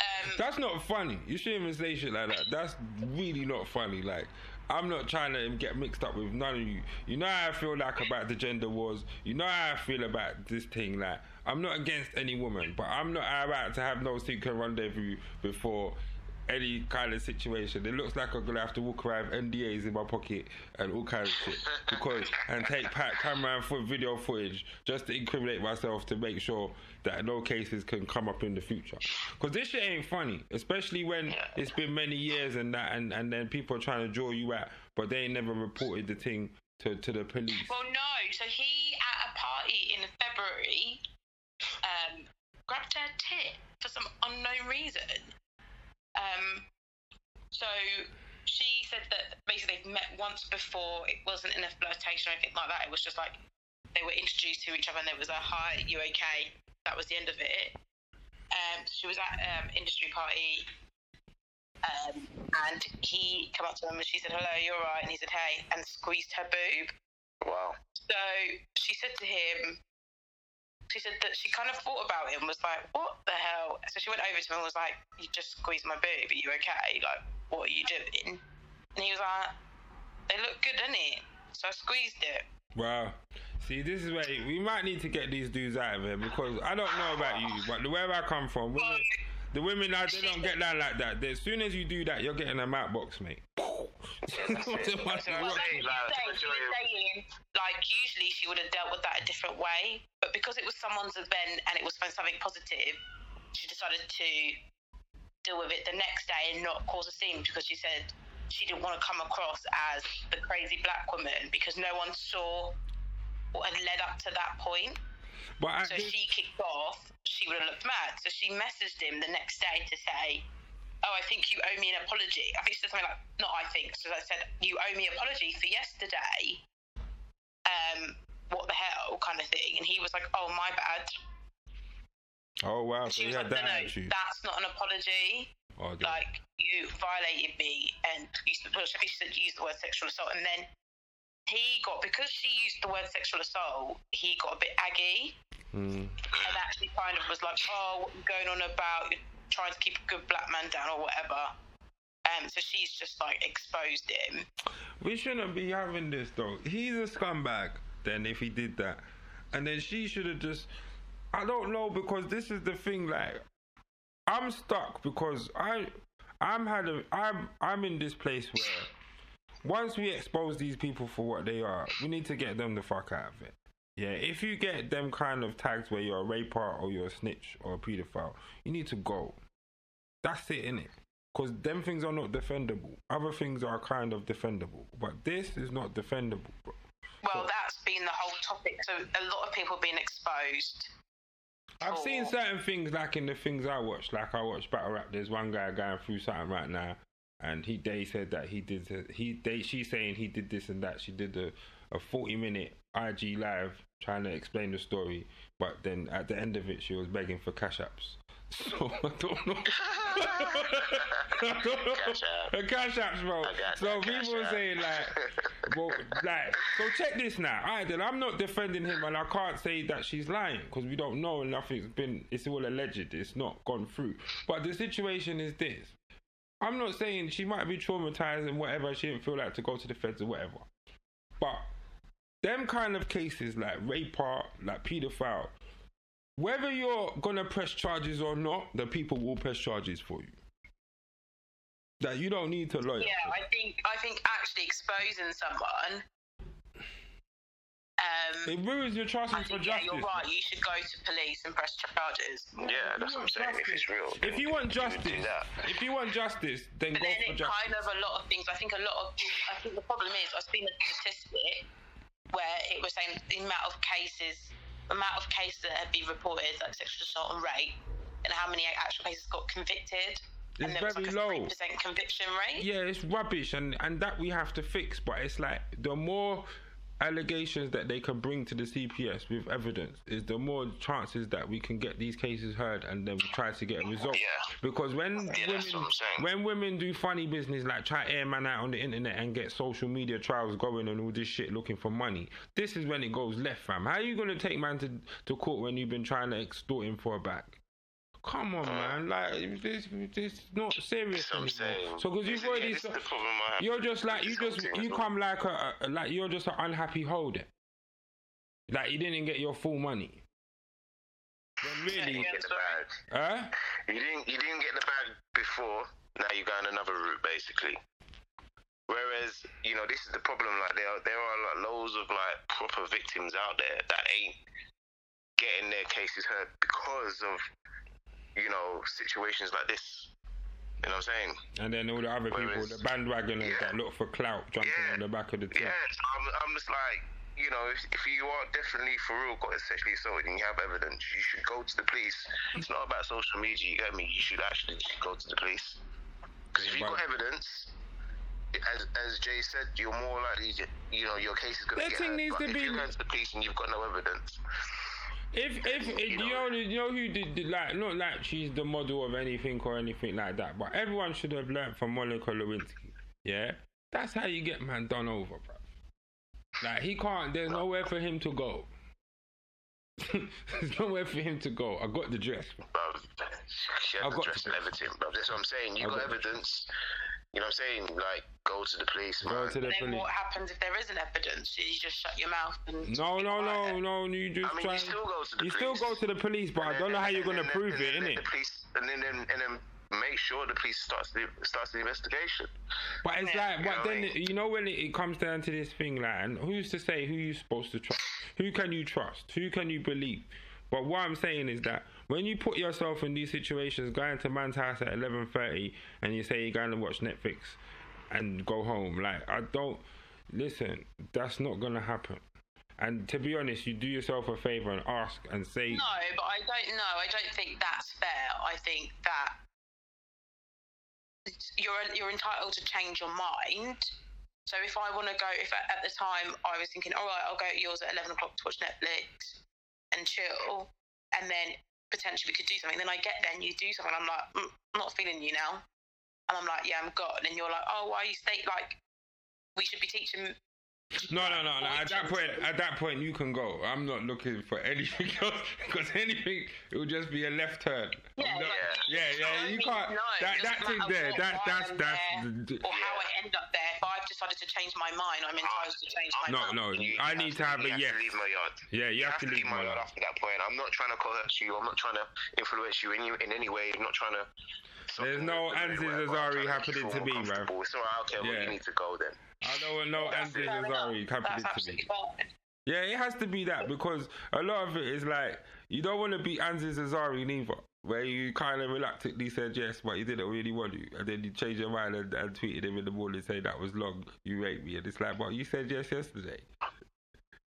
Um, That's not funny. You shouldn't even say shit like that. That's really not funny. Like, I'm not trying to get mixed up with none of you. You know how I feel like about the gender wars. You know how I feel about this thing. Like, I'm not against any woman, but I'm not about to have no secret rendezvous before any kind of situation. It looks like I'm gonna have to walk around with NDAs in my pocket and all kinds of shit because and take pat camera and foot video footage just to incriminate myself to make sure that no cases can come up in the future. Because this shit ain't funny, especially when it's been many years and that, and and then people are trying to draw you out, but they ain't never reported the thing to to the police. well, no. So he, at a party in February, um, grabbed her tit for some unknown reason. Um, so she said that basically they've met once before. It wasn't in a flirtation or anything like that. It was just like they were introduced to each other and there was a hi, you okay? That was the end of it. Um, she was at um, industry party. Um, and he came up to them and she said, hello, you're right. And he said, hey, and squeezed her boob. Wow. So she said to him, she said that she kind of thought about it and was like, what the hell? So she went over to him and was like, you just squeezed my boob. Are you okay? Like, what are you doing? And he was like, they look good, didn't it? So I squeezed it. Wow. See, this is where we might need to get these dudes out of here because I don't know about you, but the where I come from, women, the women like they don't get down like that. As soon as you do that, you're getting a mat box, mate. That's what she was Like, saying. She was especially- saying, like, usually she would have dealt with that a different way, but because it was someone's event and it was for something positive, she decided to deal with it the next day and not cause a scene because she said she didn't want to come across as the crazy black woman because no one saw what had led up to that point. But So she kicked off, she would have looked mad. So she messaged him the next day to say, Oh, I think you owe me an apology. I think she said something like, Not I think. So I said, You owe me an apology for yesterday. Um, what the hell kind of thing. And he was like, Oh, my bad. oh wow, so she was had like, that No, no, that's not an apology. Oh. Like, you violated me. And used, well, she said, Use the word sexual assault. And then he got, because she used the word sexual assault, he got a bit aggy. Mm. and actually kind of was like, "Oh, what are you going on about? You're trying to keep a good black man down or whatever." Um, so she's just like exposed him. We shouldn't be having this though. He's a scumbag. Then if he did that, and then she should have just. I don't know because this is the thing. Like, I'm stuck because I, I'm had a, I'm I'm in this place where once we expose these people for what they are, we need to get them the fuck out of it. Yeah, if you get them kind of tags where you're a raper or you're a snitch or a paedophile, you need to go. That's it, innit? Because them things are not defendable. Other things are kind of defendable, but this is not defendable, bro. Well, that's been the whole topic. So a lot of people being exposed. I've seen certain things like in the things I watch. Like I watch battle rap. There's one guy going through something right now, and he they said that he did he they she's saying he did this and that. She did a a 40 minute IG live trying to explain the story, but then at the end of it she was begging for cash apps. So I don't know. I. Cash app. Cash apps, bro. So people are saying like, well, like, so check this now. All right, then I'm not defending him, and I can't say that she's lying because we don't know, and nothing's been. It's all alleged. It's not gone through. But the situation is this. I'm not saying she might be traumatized and whatever. She didn't feel like to go to the feds or whatever. But them kind of cases like rape, art, like paedophile, whether you're gonna press charges or not, the people will press charges for you. That you don't need to lawyer. Yeah, I think I think actually exposing someone. Um, It ruins your trust I for think, yeah, you're right. You should go to police and press charges. Yeah, that's what I'm saying. If it's real. If you want do justice, that. if you want justice, then But go then for it justice. kind of a lot of things. I think a lot of. I think the problem is I've seen a statistic where it was saying the amount of cases, the amount of cases that have been reported like sexual assault and rape, and how many actual cases got convicted. and It's there was very like a low. three percent conviction rate. Yeah, it's rubbish, and and that we have to fix. But it's like the more allegations that they can bring to the CPS with evidence is the more chances that we can get these cases heard and then we try to get a result. Yeah. Because when Yeah, women that's what I'm saying. when women do funny business like try air man out on the internet and get social media trials going and all this shit looking for money, this is when it goes left, fam. How are you gonna take man to, to court when you've been trying to extort him for a bag? Come on, man. Like this, this is not serious I'm saying. anymore. So because you've already, yeah, this is the problem I have. you're just like you just you come like a, a like you're just an unhappy holder. Like you didn't get your full money. When You really, didn't get the bag. huh? You didn't. You didn't get the bag before. Now you're going another route, basically. Whereas, you know, this is the problem. Like there, are, there are like loads of like proper victims out there that ain't getting their cases heard because of, you know, situations like this. You know what I'm saying? And then all the other people, the bandwagoners Yeah. that look for clout, jumping Yeah. on the back of the Yeah, team. so I'm, I'm just like, you know, if, if you are definitely for real got sexually assaulted and you have evidence, you should go to the police. It's not about social media, you get me? You should actually go to the police. Because if you've got evidence, as, as Jay said, you're more likely, to, you know, your case is going to That get thing needs to if be- you're going to the police and you've got no evidence, If if, if you know you know who did, did like not like she's the model of anything or anything like that, but everyone should have learned from Monica Lewinsky. Yeah, that's how you get man done over, bro. Like he can't. There's nowhere for him to go. there's nowhere for him to go. I got the dress. bro. bruv, she I've the got dress to- and everything, bruv. That's what I'm saying. You got got evidence. You know what I'm saying? Like, go to the police, Go man. to the Then police. what happens if there isn't evidence? You just shut your mouth and No, be no, no, no. You just I mean, try. you still go to the you police. still go to the police, but I don't know how you're gonna prove and it, then innit? The police, and then, and then make sure the police starts the starts the investigation. But it's Yeah. like, but You know what I then mean? you know when it, it comes down to this thing, like, and who's to say who you're supposed to trust? Who can you trust? Who can you believe? But what I'm saying is that when you put yourself in these situations, going to man's house at 11:30, and you say you're going to watch Netflix and go home, like I don't listen. That's not gonna happen. And to be honest, you do yourself a favor and ask and say, No, but I don't know. I don't think that's fair. I think that you're you're entitled to change your mind. So if I want to go, if at the time I was thinking, all right, I'll go at yours at eleven o'clock to watch Netflix and chill, and then potentially we could do something. Then I get there and you do something. I'm like, mm, I'm not feeling you now, and I'm like, yeah, I'm gone. And you're like, oh, why you stay like? We should be teaching No, no, no, no. At that point, at that point, you can go. I'm not looking for anything else because anything it will just be a left turn. Yeah, not- yeah. yeah, yeah. You can't. no, that that doesn't thing there. what, That why that's I'm that's. There, or how I end up there. If I've decided to change my mind, I'm entitled to change my No, mind. no. You- I need to have you a yes. To leave my yard. Yeah, you have to leave my my yard yard. after that point. I'm not trying to coerce you. I'm not trying to influence you in you in any way. I'm not trying to. There's no Anzi Zazari happening to me, bruv. It's alright. Okay, well, Yeah. you need to go then. I don't want no That's Anzi. Zazari That's happening to me. fine. Yeah, it has to be that because a lot of it is like you don't want to be Anzi Zazari neither. where you kind of reluctantly said yes, but you didn't really want to, and then you changed your mind and, and tweeted him in the morning saying that was long, you rate me, and it's like, but you said yes yesterday.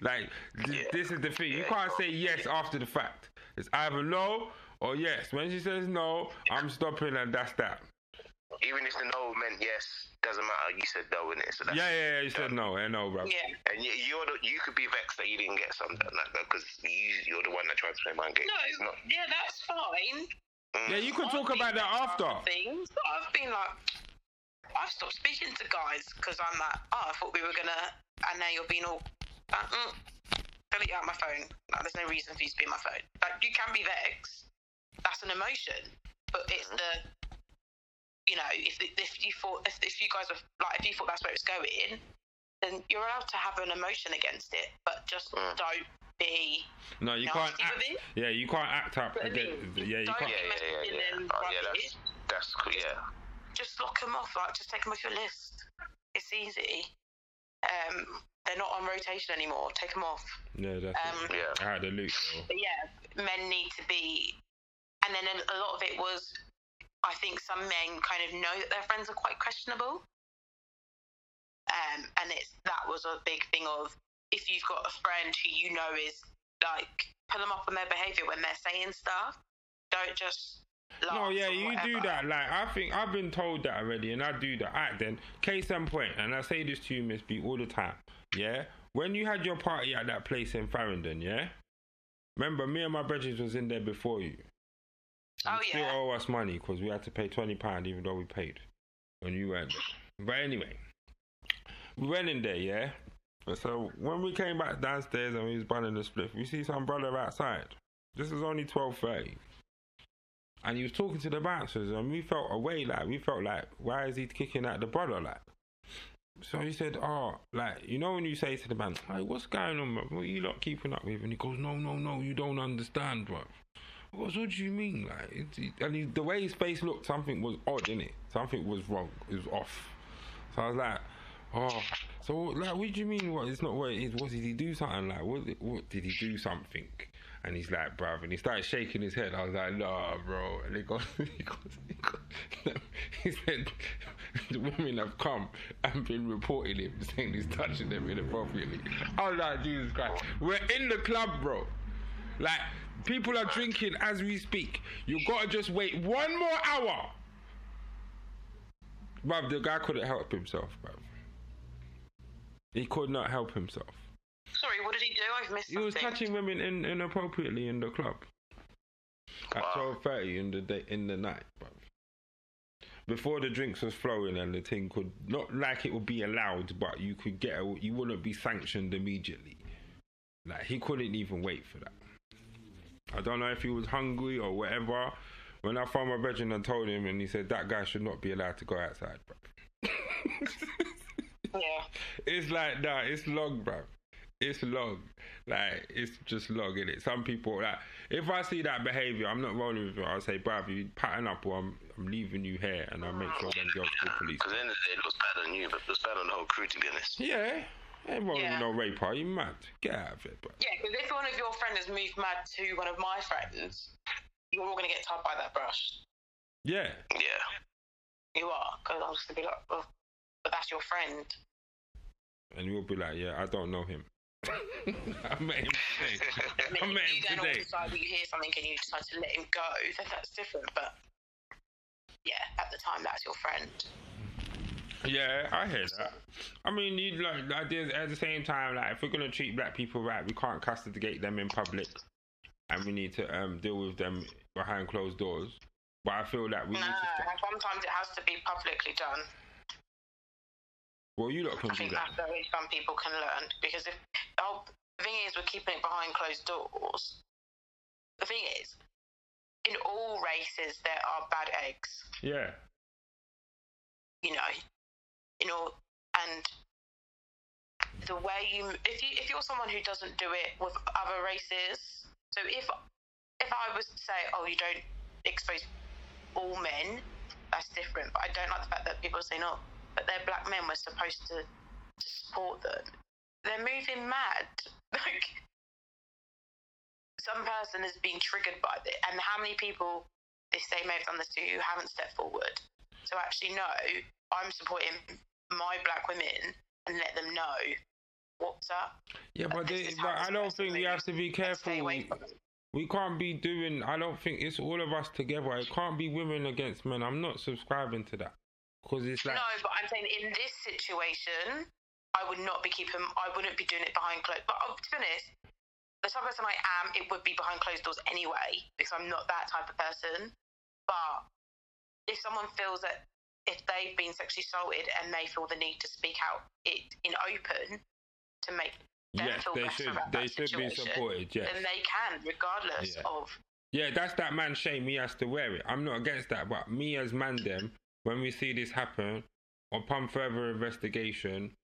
Like th- Yeah. this is the thing. You can't say yes after the fact. It's either no or yes. When she says no, I'm stopping, and that's that. Even if the no meant yes, doesn't matter. You said no in it, so that's Yeah, yeah, yeah. You said no, I know, bro. Yeah. And you, you're the, you could be vexed that you didn't get something like that because you, you're the one that tried to play mind games. It's No, not. yeah, that's fine. Mm. Yeah, you could talk I've about that after. Things, I've been like, I've stopped speaking to guys because I'm like, oh, I thought we were gonna, and now you're being all, like, mm, delete out my phone. Like, there's no reason for you to be on my phone. Like, you can be vexed. That's an emotion, but it's the, you know, if if you thought if, if you guys were like if you thought that's where it's going, then you're allowed to have an emotion against it, but just Mm. don't be No, you nasty can't act. with it. Yeah, you can't act up. But I against- mean, yeah, you can't. Yeah, yeah, yeah, yeah. Oh, yeah, that's that's cool. Yeah. just lock them off. Like, just take them off your list. It's easy. Um, they're not on rotation anymore. Take them off. Yeah, that's Um. Yeah. I had a loot. though. But yeah, men need to be. And then a lot of it was, I think some men kind of know that their friends are quite questionable. Um, and it's that was a big thing of if you've got a friend who you know is like pull them up on their behaviour when they're saying stuff. Don't just. No, yeah, you do that. Like, I think I've been told that already, and I do that. Alright, then, case in point, and I say this to you, Miss B, all the time. Yeah, when you had your party at that place in Farringdon, yeah. Remember, me and my brothers was in there before you. Oh You still owe us money because we had to pay twenty pound, even though we paid when you there. But anyway, we went in there, yeah. So when we came back downstairs and we was bunning the split, we see some brother outside. This is only twelve thirty, and he was talking to the bouncers, and we felt away like we felt like, why is he kicking at the brother like? So he said, "Oh, like you know when you say to the man, hey, what's going on, bro? What are you lot keeping up with?" And he goes, "No, no, no, you don't understand, bro." Goes, what do you mean? Like, it's, and he, the way his face looked, something was odd in it. Something was wrong. It was off. So I was like, oh, so like, what do you mean? What? It's not what it is. What did he do? Something like, what? What did he do? Something? And he's like, bruv, and he started shaking his head. I was like, nah, bro. And he goes, he goes, he, goes, he said, the women have come and been reporting him, saying he's touching them inappropriately. I was like, Jesus Christ. We're in the club, bro. Like, people are drinking as we speak. You gotta just wait one more hour. Bruv, the guy couldn't help himself, bruv. He could not help himself. Sorry, what did he do? I've missed He was touching women in, inappropriately in the club at Wow. twelve thirty in the day in the night, bruv. Before the drinks was flowing and the thing could not like it would be allowed, but you could get a, you wouldn't be sanctioned immediately. Like he couldn't even wait for that. I don't know if he was hungry or whatever. When I found my brethren and told him, and he said that guy should not be allowed to go outside, bruv. Yeah. It's like nah, it's long, bro. It's long. Like it's just long, in it. Some people like if I see that behaviour, I'm not rolling with it. I'll say, bruv, you pattern up or I'm I'm leaving you here and I'll make sure them girls call police. Because then it was bad on you, but it was bad on the whole crew, to be honest. Yeah. Ain't rolling Yeah. with no rape, are you mad? Get out of it, bruv. Yeah, because if one of your friends has moved mad to one of my friends, you're all going to get tied by that brush. Yeah. Yeah. You are, because I'm just going to be like, oh, but that's your friend. And you'll be like, yeah, I don't know him. I met him today. I mean, I met if you him then all decide that you hear something and you decide to let him go, then that's different. But yeah, at the time, that's your friend. Yeah, I hear that. I mean, you like, like there's, at the same time, like if we're gonna treat black people right, we can't castigate them in public, and we need to um deal with them behind closed doors. But I feel that we No, need to. St- sometimes it has to be publicly done. well, you lot can I do think that. that's the way some people can learn. Because if the whole the thing is, we're keeping it behind closed doors. The thing is, in all races, there are bad eggs. Yeah, You know, in all and the way you if you if you're someone who doesn't do it with other races. So if if I was to say, oh, you don't expose all men, that's different. But I don't like the fact that people say no, but they're black men. We're supposed to, to support them. They're moving mad. Like some person has been triggered by it, and how many people this they may have done this to who haven't stepped forward. So actually, no, I'm supporting my black women and let them know what's up. Yeah, but, they, I don't think we have to be careful. We, from it. we can't be doing. I don't think it's all of us together. It can't be women against men. I'm not subscribing to that because it's like No, but I'm saying in this situation, I would not be keeping. I wouldn't be doing it behind closed. But uh, to be honest, the type of person I am, it would be behind closed doors anyway because I'm not that type of person. But if someone feels that if they've been sexually assaulted and they feel the need to speak out it in open to make them yes, feel they better should. about They that should be supported. Yes. then they can, regardless Yeah. of. Yeah, that's that man shame. He has to wear it. I'm not against that, but me as man, them, when we see this happen, upon further investigation,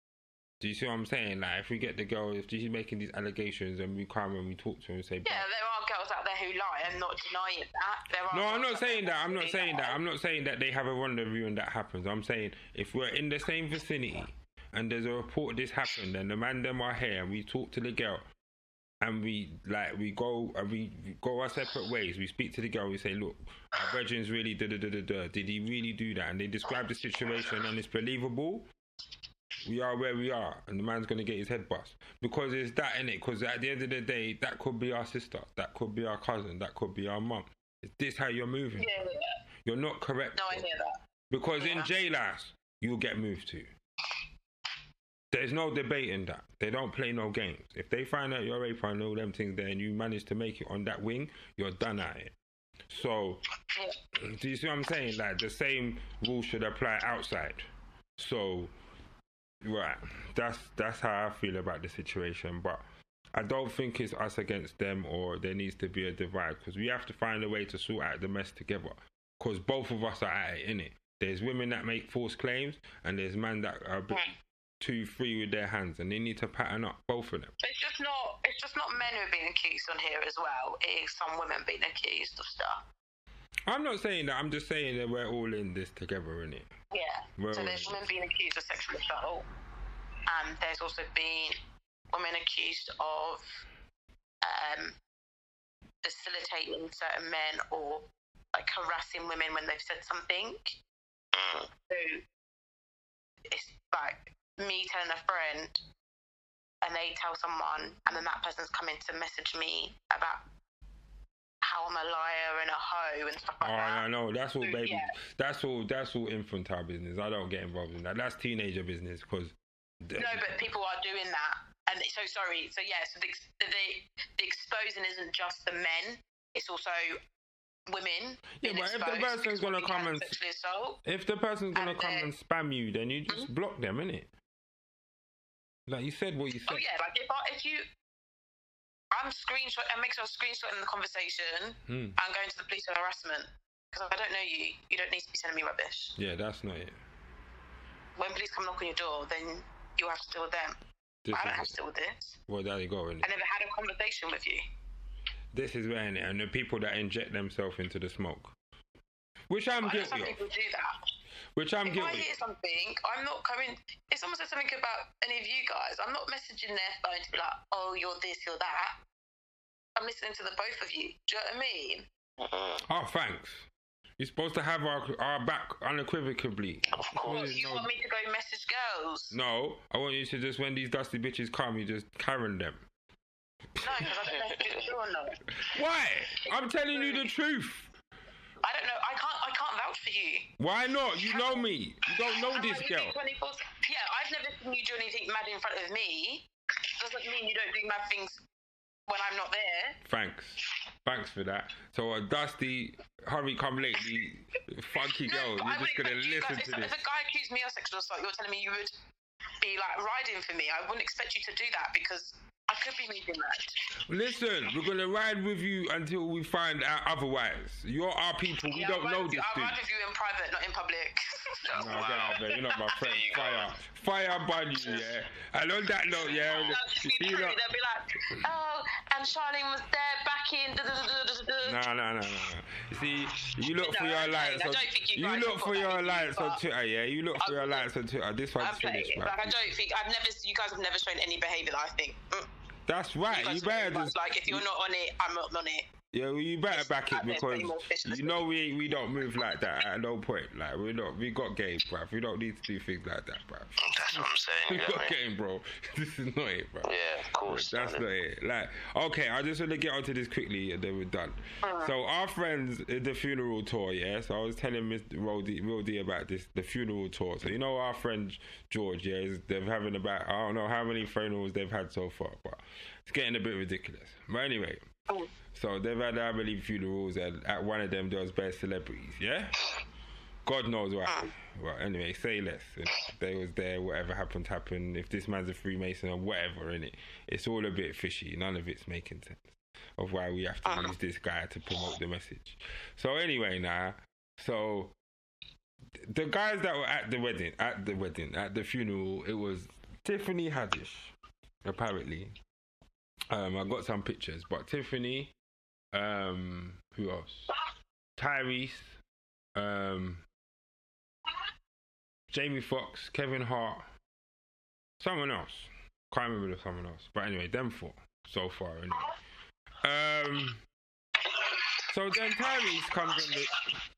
do you see what I'm saying? Like, if we get the girl, if she's making these allegations, and we come and we talk to her and say, Yeah, there are girls out there who lie. I'm not denying that. There are No, I'm not saying that. I'm not saying that. lie. I'm not saying that they have a rendezvous and that happens. I'm saying if we're in the same vicinity and there's a report this happened and the man them are here and we talk to the girl and we like we go and we we go our separate ways. We speak to the girl. We say, look, our brethren's really da da da da da. Did he really do that? And they describe the situation and it's believable. We are where we are, and the man's gonna get his head bust because it's that in it. Because at the end of the day, that could be our sister, that could be our cousin, that could be our mum. Is this how you're moving? Yeah, yeah. You're not correct. No, I hear that. Because in Yeah. jail house, you'll get moved to. There's no debate in that. They don't play no games. If they find out you're a and all them things there and you manage to make it on that wing, you're done at it. So, do you see what I'm saying? Like, the same rule should apply outside. So, right. That's that's how I feel about the situation. But I don't think it's us against them or there needs to be a divide because we have to find a way to sort out the mess together. Because both of us are at it, innit? There's women that make false claims and there's men that are a bit Mm. too free with their hands and they need to pattern up, both of them. It's just not. It's just not men who are being accused on here as well. It is some women being accused of stuff. I'm not saying that, I'm just saying that we're all in this together, innit? Yeah. Well- so there's women being accused of sexual assault, and there's also been women accused of um, facilitating certain men or like harassing women when they've said something. Mm. So it's like me telling a friend, and they tell someone, and then that person's coming to message me about how I'm a liar and a hoe and stuff Oh, like that. I know. That's all, So, baby. yeah. That's all. That's all infantile business. I don't get involved in that. That's teenager business because. No, but people are doing that, and so sorry. So yeah, so the the, the exposing isn't just the men; it's also women. Yeah, but if the person's gonna come and- assault. If the person's gonna And come and spam you, then you just hmm? block them, innit? Like you said, what you oh, said. Oh yeah, like if I, if you, I'm screenshot and make sure I'm screenshotting the conversation Hmm. and going to the police for harassment because I don't know you. You don't need to be sending me rubbish. Yeah, that's not it. When police come knock on your door, then you have to deal with them. This I don't have is to deal with this. well, there you go, innit? I never had a conversation with you. This is where and the people that inject themselves into the smoke, which I'm some guilty of. people do that. Which I'm if I hear something, I'm not coming. If someone says something about any of you guys, I'm not messaging their phone to be like, "Oh, you're this, you're that." I'm listening to the both of you. Do you know what I mean? Mm. Oh, thanks. You're supposed to have our our back unequivocally. Of course. you no. want me to go message girls? No, I want you to just when these dusty bitches come, you just Karen them. No, because I don't know if it's true or not. Why? I'm telling you the truth. I don't know. I can't. I can't vouch for you. Why not? You know me. You don't know this girl. Yeah, I've never seen you do anything mad in front of me. Doesn't mean you don't do mad things when I'm not there. Thanks. Thanks for that. So a dusty, hurry come lately, funky girl. You're just gonna listen guys- to if, this. If a guy accused me of sexual assault, you're telling me you would be like riding for me. I wouldn't expect you to do that because I could be moving mad. Listen, we're gonna ride with you until we find out otherwise. You're our people. We Yeah, don't know this I'll ride with you in private, not in public. No, get out there. You're not my friend. Fire. Fire bun you, yeah. And on that note, yeah. They'll You see They'll be like, oh, and Charlene was there back in. da, da, da, da, da, da." No, no, no, no. no. You see, you look for your alliance. On, you you look for your that alliance on Twitter, yeah. You look for your alliance on Twitter. This one's finished. Like I don't think I've never. You guys have never shown any behaviour that I think. Mm. That's right. you You better just. like if you're not on it, I'm not on it. Yeah, well, you better back it because way more fish you know we we don't move like that at no point. Like we're not we got game, bruv. We don't need to do things like that, bruv. That's what I'm saying. We got game, bro. This is not it, bro. Yeah, of course. That's man. not it. Like, okay, I just want to get onto this quickly and then we're done. So our friends at the funeral tour, yeah. So I was telling Mr. Real D, about this, the funeral tour. So you know our friend George, yeah, is they're having about I don't know how many funerals they've had so far, but it's getting a bit ridiculous. But anyway, so they've had how many funerals and at one of them there was bare celebrities, yeah. God knows why. Ah. Well, anyway, say less. They was there. Whatever happened, happened. If this man's a Freemason or whatever, in it, it's all a bit fishy. None of it's making sense of why we have to ah. use this guy to promote the message. So anyway, now, so the guys that were at the wedding, at the wedding, at the funeral, it was Tiffany Haddish, apparently. Um, I got some pictures, but Tiffany, um, who else? Tyrese, um, Jamie Foxx, Kevin Hart, someone else. Can't remember the someone else. But anyway, them four so far. Anyway. Um. So then Tyrese comes on the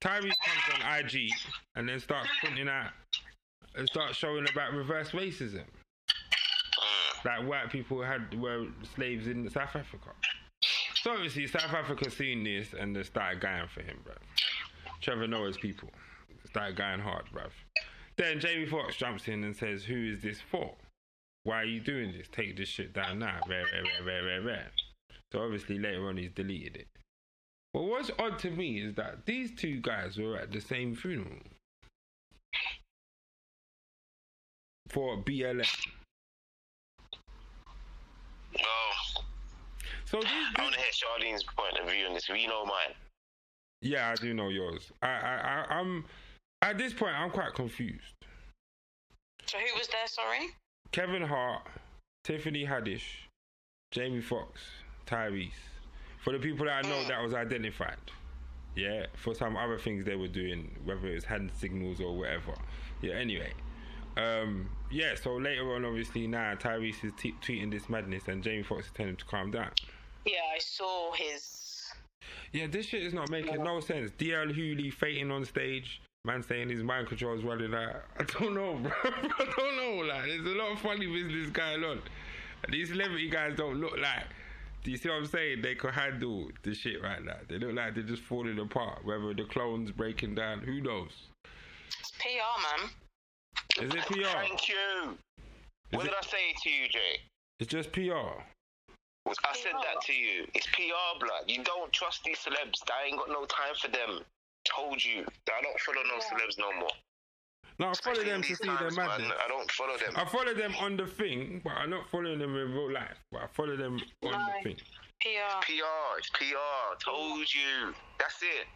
Tyrese comes on IG and then starts pointing out and starts showing about reverse racism. Like white people had were slaves in South Africa. So obviously South Africa seen this and they started going for him, bruv. Trevor Noah's people started going hard, bruv. Then Jamie Foxx jumps in and says, Who is this for? Why are you doing this? Take this shit down now. Rare, rare, rare, rare, rare, rare. So obviously later on he's deleted it. But what's odd to me is that these two guys were at the same funeral for BLM. Well, So these, I want to hear Charlene's point of view on this. We know mine. yeah, I do know yours. I, I, I, I'm at this point I'm quite confused. So who was there? Sorry. Kevin Hart, Tiffany Haddish, Jamie Foxx, Tyrese. For the people that I know mm. that was identified. Yeah, for some other things they were doing, whether it was hand signals or whatever. Yeah, anyway. Um, yeah, so later on, obviously, now Tyrese is t- tweeting this madness and Jamie Foxx is telling him to calm down. Yeah, I saw his. Yeah, this shit is not making no sense. DL Hughley fainting on stage. Man saying his mind control is running out. I don't know, bro. I don't know. Like, there's a lot of funny business going on. These celebrity guys don't look like. Do you see what I'm saying? They could handle the shit right now. They look like they're just falling apart. Whether the clone's breaking down, who knows? It's PR, man. Is it PR? Thank you. what it- did I say to you, Jay? It's just PR. I said that to you. It's PR, blood. You don't trust these celebs. I ain't got no time for them. Told you. I don't follow no celebs no more. No, I follow them to These see their times, man. I don't follow them. I follow them on the thing, but I'm not following them in real life. But I follow them on No. the thing. PR. PR. It's PR. Told you. That's it.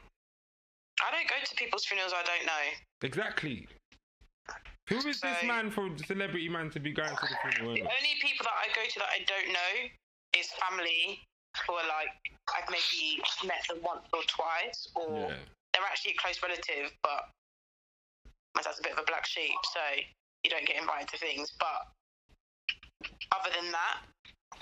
I don't go to people's funerals I don't know. Exactly. Who is this man for celebrity man to be going to the funeral? The only people that I go to that I don't know is family who are like I've maybe met them once or twice, or Yeah. they're actually a close relative, but my dad's a bit of a black sheep, so you don't get invited to things. But other than that,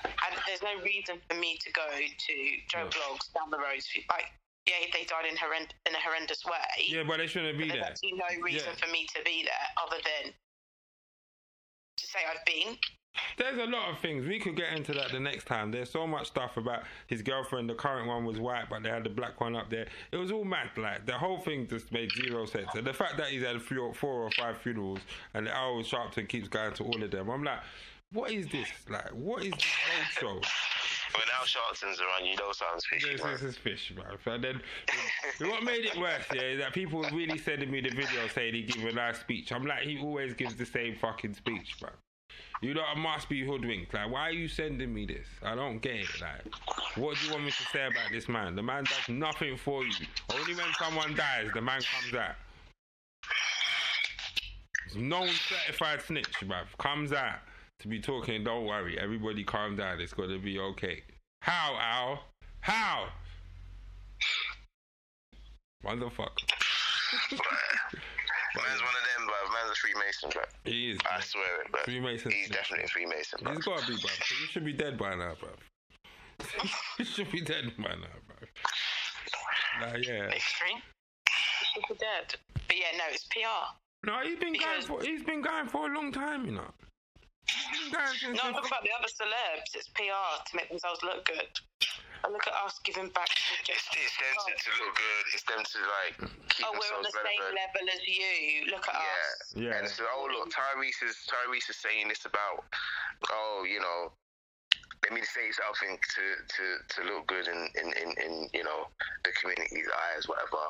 and there's no reason for me to go to Joe. Blogs down the road. Like, yeah, they died in, horrend- in a horrendous way. Yeah, but they shouldn't be there. actually no reason Yeah. for me to be there other than to say I've been. There's a lot of things. We could get into that the next time. There's so much stuff about his girlfriend. The current one was white, but they had the black one up there. It was all mad. Like the whole thing just made zero sense. And the fact that he's had three or four or five funerals and Al Sharpton keeps going to all of them, I'm like, what is this? Like, what is this show? When Al Sharpton's around, you know sounds fishy, This, this is fish, man. And then what made it worse, yeah, is that people were really sending me the video saying he gave a nice speech. I'm like, he always gives the same fucking speech, man. You know, I must be hoodwinked. Like, why are you sending me this? I don't get it. Like, what do you want me to say about this man? The man does nothing for you. Only when someone dies, the man comes out. Known certified snitch, bruv. Comes out to be talking, don't worry, everybody calm down, it's gonna be okay. How, Al? How? Motherfucker. Man's one of them, bruv. Man's a Freemason, bruv. He is. I swear it, bruv. Freemason. He's definitely a Freemason, bruv. He's gotta be, bruv. He should be dead by now, bruv. he should be dead by now, bruv. Like, yeah. Extreme. He should be dead. But yeah, no, it's PR. No, he's been going for he's been going for a long time, you know. No, I'm talking about the other celebs. It's PR to make themselves look good. And look at us giving back to the It's, it's them to, to look good. It's them to like keep Oh, we're on the themselves same level as you. Look at Yeah. us. Yeah. And so, oh look, Tyrese is Tyrese is saying this about, oh, you know, let me say something to to to look good in in in, in you know the community's eyes, whatever.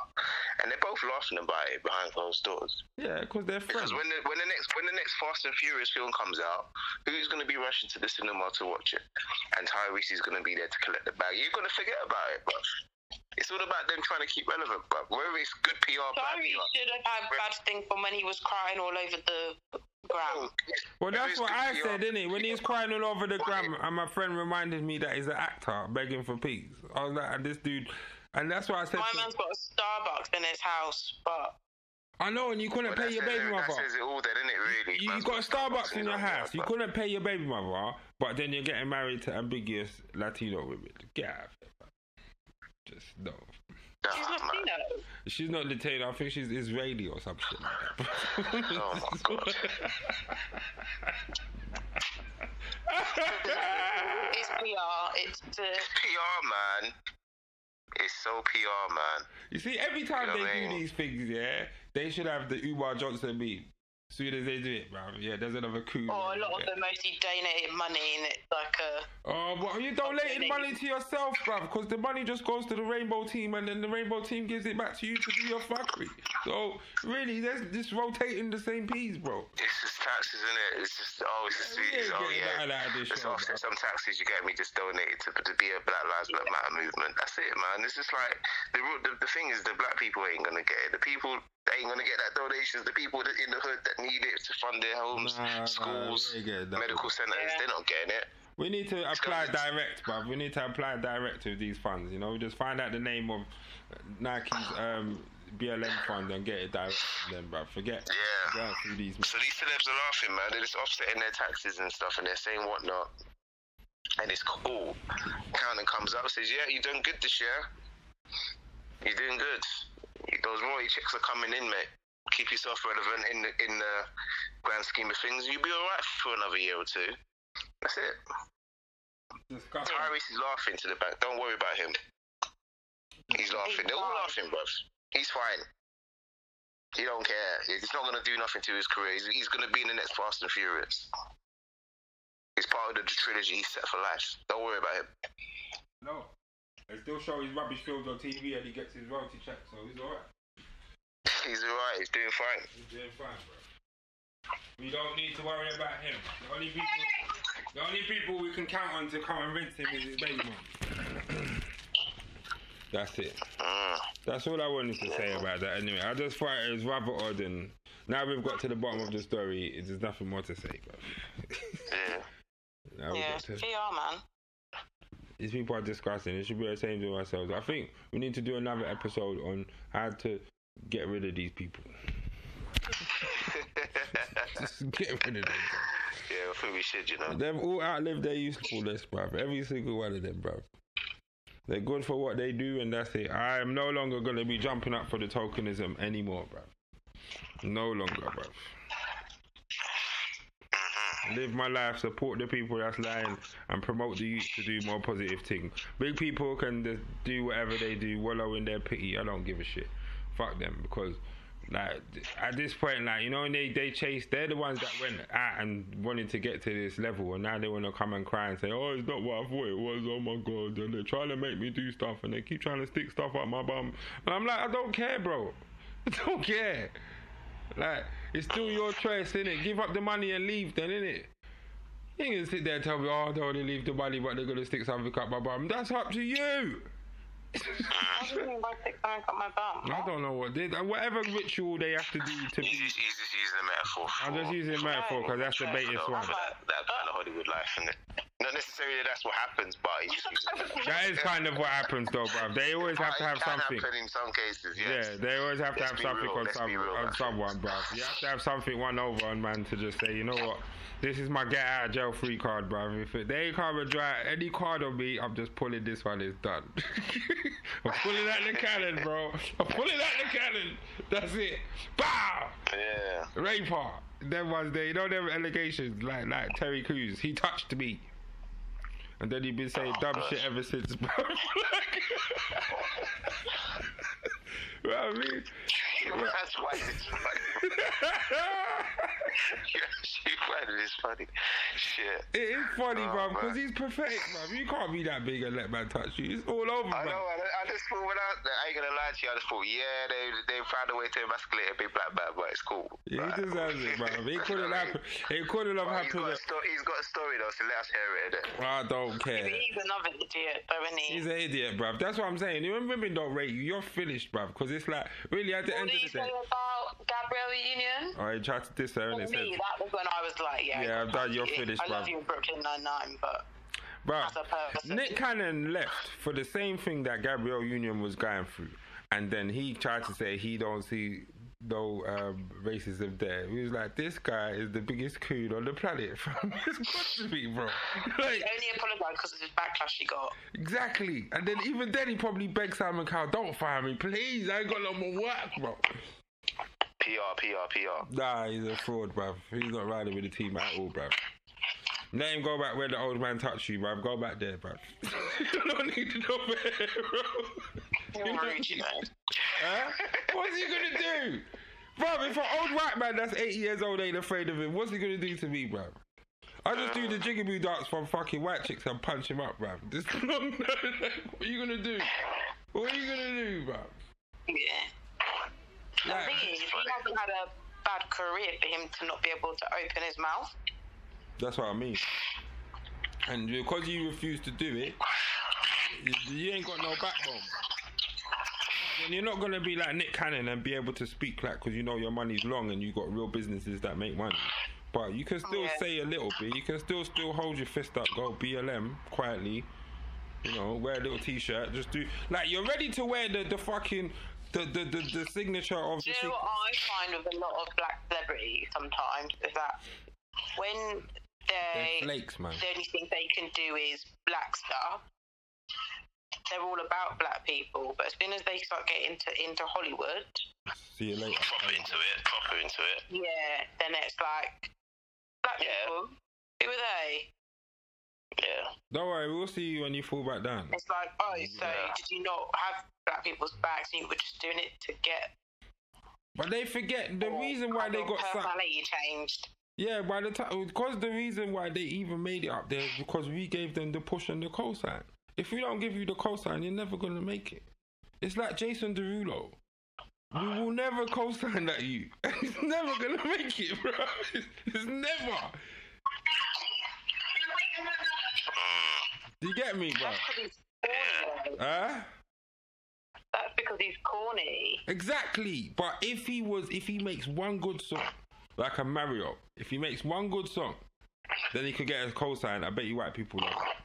And they're both laughing about it behind closed doors. Yeah, because they're friends. Because when the when the next when the next Fast and Furious film comes out, who's going to be rushing to the cinema to watch it? And Tyrese is going to be there to collect the bag. You're going to forget about it, but it's all about them trying to keep relevant, but Whether it's good PR, bad Tyrese PR. should have had bad thing from when he was crying all over the ground. Oh, well, that's what I good said, PR, innit? When he's crying all over the gram, and my friend reminded me that he's an actor begging for peace. I was like, and this dude, and that's why I said, My to- man's got a Starbucks in his house, but I know, and you couldn't But pay your baby it- mother. That says it all, then, innit? Really. You, you got a Starbucks in your own house. You but- couldn't pay your baby mother, but then you're getting married to ambiguous Latino women. Get out of. Just no. She's man. Latino. She's not Latino. I think she's Israeli or some shit like that. Oh my god. It's PR. It's the PR, man. It's so PR, man. You see, every time You know they I do these things, yeah, they should have the Umar Johnson beat. Soon as they do it, bro. Yeah, there's another coup. Oh, a lot of them mostly donated money, and it's like a Oh, but you donated money to yourself, bruv, because the money just goes to the rainbow team and then the rainbow team gives it back to you to do your fuckery. So, really, that's just rotating the same piece, bro. It's just taxes, isn't it? It's just oh, it's just it's, oh yeah. nothing out of this Just show, offset some taxes you get me just donated to to be a Black Lives Matter movement. That's it, man. It's just like the the, the thing is the black people ain't gonna get it. The people they ain't gonna get that donations. The people that in the hood that need it to fund their homes, Nah, nah, schools, ain't medical centers, Yeah. they're not getting it. We need to apply gonna- direct, bruv. We need to apply direct with these funds. You know, We just find out the name of Nike's um, BLM fund and get it direct from them, bruv. Forget Yeah. going through these. So these celebs are laughing, man. They're just offsetting their taxes and stuff, and they're saying whatnot. And it's cool. Counting comes up, says, "Yeah, you're doing good this year. You're doing good. Those royalty checks are coming in, mate. Keep yourself relevant in the in the grand scheme of things. You'll be all right for another year or two. That's it. Tyrese is laughing to the bank. Don't worry about him. He's laughing. They're all laughing, bruv. He's fine. He don't care. He's not going to do nothing to his career. He's, he's going to be in the next Fast and Furious. He's part of the trilogy he's set for life. Don't worry about him. No. They still show his rubbish films on TV and he gets his royalty check, so he's alright. He's alright. He's doing fine. He's doing fine, bro. We don't need to worry about him. The only people, the only people we can count on to come and rinse him is his baby mum. That's it. Mm. That's all I wanted to say about that. Anyway, I just thought it was rather odd, and now we've got to the bottom of the story. There's nothing more to say, bro. Yeah. yeah, got it's to, PR, man. these people are disgusting. It should be ashamed to ourselves. I think we need to do another episode on how to get rid of these people. Just get rid of them. yeah, I think we should, you know. They've all outlived their usefulness, bruv. Every single one of them, bruv. They're good for what they do, and that's it. I am no longer going to be jumping up for the tokenism anymore, bruv. No longer, bruv. Mm-hmm. Live my life, support the people that's lying, and promote the youth to do more positive things. Big people can just do whatever they do, wallow in their pity. I don't give a shit. Fuck them, because like at this point, like you know, they they chase, they're the ones that went out and wanted to get to this level, and now they want to come and cry and say, "Oh, it's not what I thought it was." Oh my god, and they're trying to make me do stuff, and they keep trying to stick stuff up my bum, and I'm like, I don't care, bro. I don't care. Like it's still your choice, innit? Give up the money and leave, then, innit? You gonna sit there and tell me, "Oh, they only leave the money, but they're gonna stick something up my bum." That's up to you. What do you mean by stick something my bum? I don't know what they, uh, whatever ritual they have to do to He's be. just, he's just using a metaphor. I'm just using metaphor because that's the for baitest one. for that, that kind of Hollywood life, isn't it? Not necessarily that's what happens, but it's just, That is kind of what happens, though, bruv. They always have to It have can something. in some cases, yes. Yeah, they always have to Let's have something real, on, some, real, on someone, bruv. You have to have something one over on man to just say, you know what, this is my get out of jail free card, bro. If it, they come and draw any card on me, I'm just pulling this one. It's done. I'm pulling out the cannon, bro. I'm pulling out the cannon. That's it. Bow. Yeah. Raper. Them ones there, you know them allegations like like Terry Crews. He touched me. And then he been saying Oh, dumb gosh. shit ever since, bro. you know what I mean? That's why it's funny. you actually find it is funny. Shit. It is funny, Oh, bro, because he's pathetic, man. You can't be that big and let man touch you. It's all over, I man. know, I, I just thought when I, I ain't gonna lie to you, I just thought, yeah, they they found a way to emasculate a big black man, but it's cool. Yeah, Like, he deserves it, bro. It couldn't know what I happen. mean? It couldn't have But he's got, a sto- he's got a story though, so let us hear it. Innit? I don't care. He's another idiot, though, isn't he? He's an idiot, bruv. That's what I'm saying. When women don't rate you, you're finished, bruv. Because it's like, really, at the What end of you the say day. about Gabrielle Union? Oh, I tried to diss her and it said, that was when I was like, yeah. Yeah, I've done your I finish, love bruv. you Brooklyn Nine-Nine, but bruv, person. Nick Cannon left for the same thing that Gabrielle Union was going through. And then he tried to say he don't see no um, racism there. He was like, this guy is the biggest coon on the planet. it's got to be, bro. Like, He only apologised because of his backlash he got. Exactly. And then even then he probably begged Simon Cowell, don't fire me, please. I ain't got no more work, bro. PR, PR, PR. Nah, he's a fraud, bruv. He's not riding with the team at all, bruv. Let him go back where the old man touched you, bruv. Go back there, bruv. you don't need to go there, bro. You. Huh? What's he gonna do? Bro, if an old white man that's 80 years old ain't afraid of him, what's he gonna do to me, bro? I just do the um, jigaboo dance from fucking white chicks and punch him up, bruv. This what are you gonna do? What are you gonna do, bruv? Yeah. The thing is, he hasn't had a bad career for him to not be able to open his mouth. That's what I mean. And because you refuse to do it, you ain't got no backbone. And you're not gonna be like Nick Cannon and be able to speak like because you know your money's long and you got real businesses that make money. But you can oh, still Yeah. say a little bit. You can still still hold your fist up, go BLM quietly. You know, wear a little t-shirt. Just do like you're ready to wear the the fucking the the the, the signature of Do the. you know what I find with a lot of black celebrities sometimes is that when they flakes, man. the only thing they can do is black stuff, they're all about black people. But as soon as they start getting into into Hollywood, See you later. Proper into it, proper into it. yeah, then it's like black Yeah. people. Who are they? Yeah. Don't worry, we'll see you when you fall back down. It's like, oh, so Yeah. did you not have black people's backs and you were just doing it to get But they forget the your reason why they got sacked. personality changed? Yeah, by the time because the reason why they even made it up there is because we gave them the push and the cosign. If we don't give you the cosign, you're never gonna make it. It's like Jason Derulo. We will never cosign that you. He's never gonna make it, bro. It's, it's never. Do you get me, bro? That's because he's corny. Huh? That's because he's corny. Exactly. But if he was, if he makes one good song, like a Mario, if he makes one good song, then he could get a cosign. I bet you white people love. it.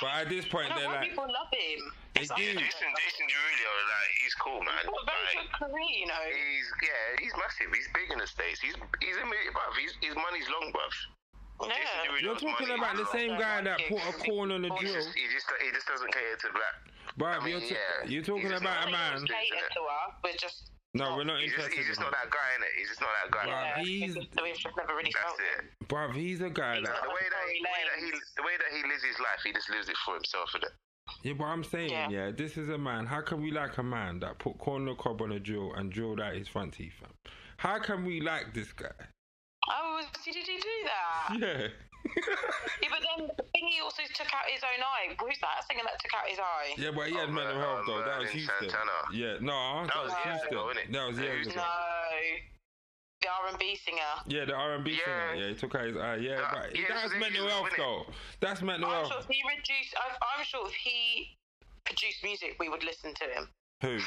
But at this point, I they're don't like, people love him. They It's do. Jason, Jason Derulo, like, he's cool, man. He's got a very Like, good career, you know. he's, yeah, he's massive. He's big in the States. He's, he's in, bruv. He's, his money's long, bruv. Yeah. you're talking about the same guy that put a corn on a He drill. just, he just, he just doesn't cater to black. Bruv, I mean, you're, t- yeah. you're talking about a man. Cater to us, we're just No, we're not He's just, interested. he's just in not him. that guy, innit? He's just not that guy. Bruv, yeah, he's- we've just never really felt That's it. it. Bruv, he's a guy He's that. The way that, he, way that he, the way that he lives his life, he just lives it for himself, innit? Yeah, but I'm saying, yeah. Yeah. this is a man. How can we like a man that put corn on the cob on a drill and drilled out his front teeth, fam? How can we like this guy? Oh, did he do that? Yeah. Yeah, but then the thing he also took out his own eye. Who's that singer that took out his eye? Yeah, but he had Oh, mental man, health though. That was in Houston. Santana. Yeah, no, uh-huh, that, That was was years Houston. ago, innit? That was Yeah, years Houston. ago. No, the R&B singer. Yeah, the R and B singer. Yeah, he took out his eye. Yeah, That- but yeah, that's it mental health though. That's mental I'm health. sure if he reduced, I'm, I'm sure if he produced music, we would listen to him. Who?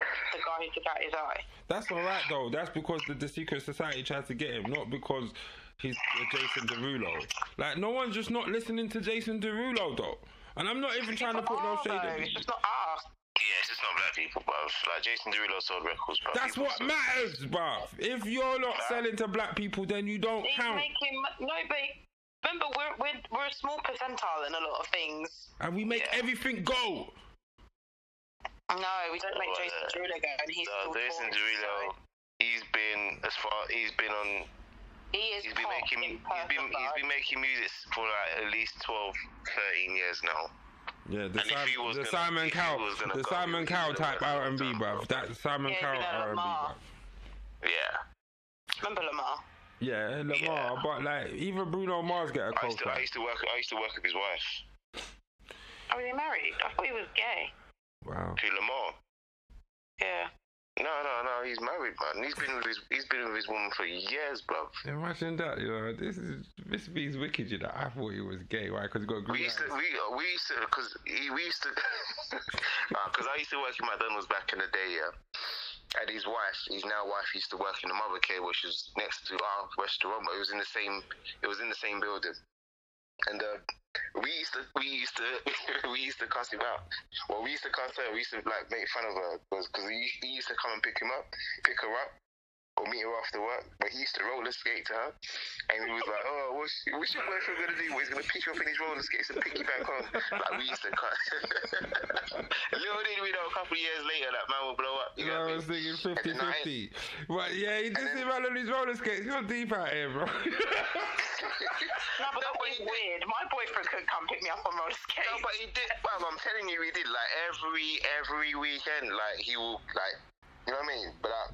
The guy who took out his eye. That's all right though. That's because the, the secret society tried to get him, not because he's Jason Derulo. Like no one's just not listening to Jason Derulo though. And I'm not even trying to put no shade no, at It's just not us. Yeah, it's just not black people, bruv. Like Jason Derulo sold records, bruv. That's People what sold- matters, bruv. If you're not selling to black people, then you don't He's count. making no, but remember we're we're we're a small percentile in a lot of things. And we make Yeah. everything go. No, we don't make Well, Jason uh, Derulo go, and he's No, still Jason Derulo, so he's been as far. He's been on. He is He's been making. He's been. He's been making music for like at least 12, 13 years now. Yeah, the, And if he Sim- was the gonna- Simon if Cowell, the go, Simon he Cowell type R and B, sometime, bruv. bro. That Simon Yeah, Cowell R and B, Lemar. bruv. Yeah. Remember Lemar? Yeah, Lemar, Yeah. but like even Bruno Mars get a I used, to, I used to work. I used to work with his wife, Oh, they married? I thought he was gay. Wow. who Lemar. Yeah. No, no, no. He's married, man. He's been with his. He's been with his woman for years, bruv. Imagine that, you know. This is this B's wicked, you know. I thought he was gay, right? Because he got We green used to, we, we used to, because we used to, uh, because I used to work in McDonald's back in the day, yeah. And his wife, his now wife, used to work in the Mother Care, which is next to our restaurant, but it was in the same, it was in the same building. And uh, we used to, we used to, we used to cuss him out. Well, we used to cuss her. We used to like make fun of her because he, he used to come and pick him up, pick her up, or meet her after work. But he used to roller skate to her, and he was like, "Oh, what's, what's your boyfriend gonna do? Well, he's gonna pick you up in his roller skates and pick you back home." Like we used to cut. Little did we know, a couple of years later, that man will blow up. You You know, I know what I was mean? thinking 50 And then 50. But yeah, he just then- him on his roller skates. You're deep out here, bro. No, but No, that but is weird. My boyfriend could come pick me up on roller skates. No, but he did. Well, I'm telling you, he did. Like every every weekend, like he will, like you know what I mean. But uh,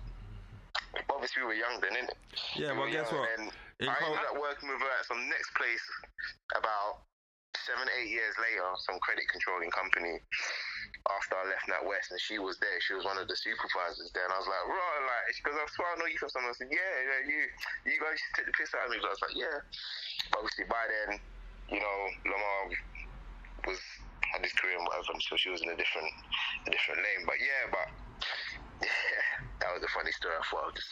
obviously, we were young then, innit? yeah, We were guess what? And In I ended up working with her at some next place about seven, eight years later, some credit controlling company. After I left Nat West, and she was there, she was one of the supervisors there, and I was like, right, like, she goes, I swear I know you from somewhere. I said, yeah, yeah, you, you guys used to the piss out of me. But I was like, yeah. Obviously, by then, you know, Lemar was had his career and whatever, so she was in a different, a different lane. But yeah, but yeah, that was a funny story. I thought I'd just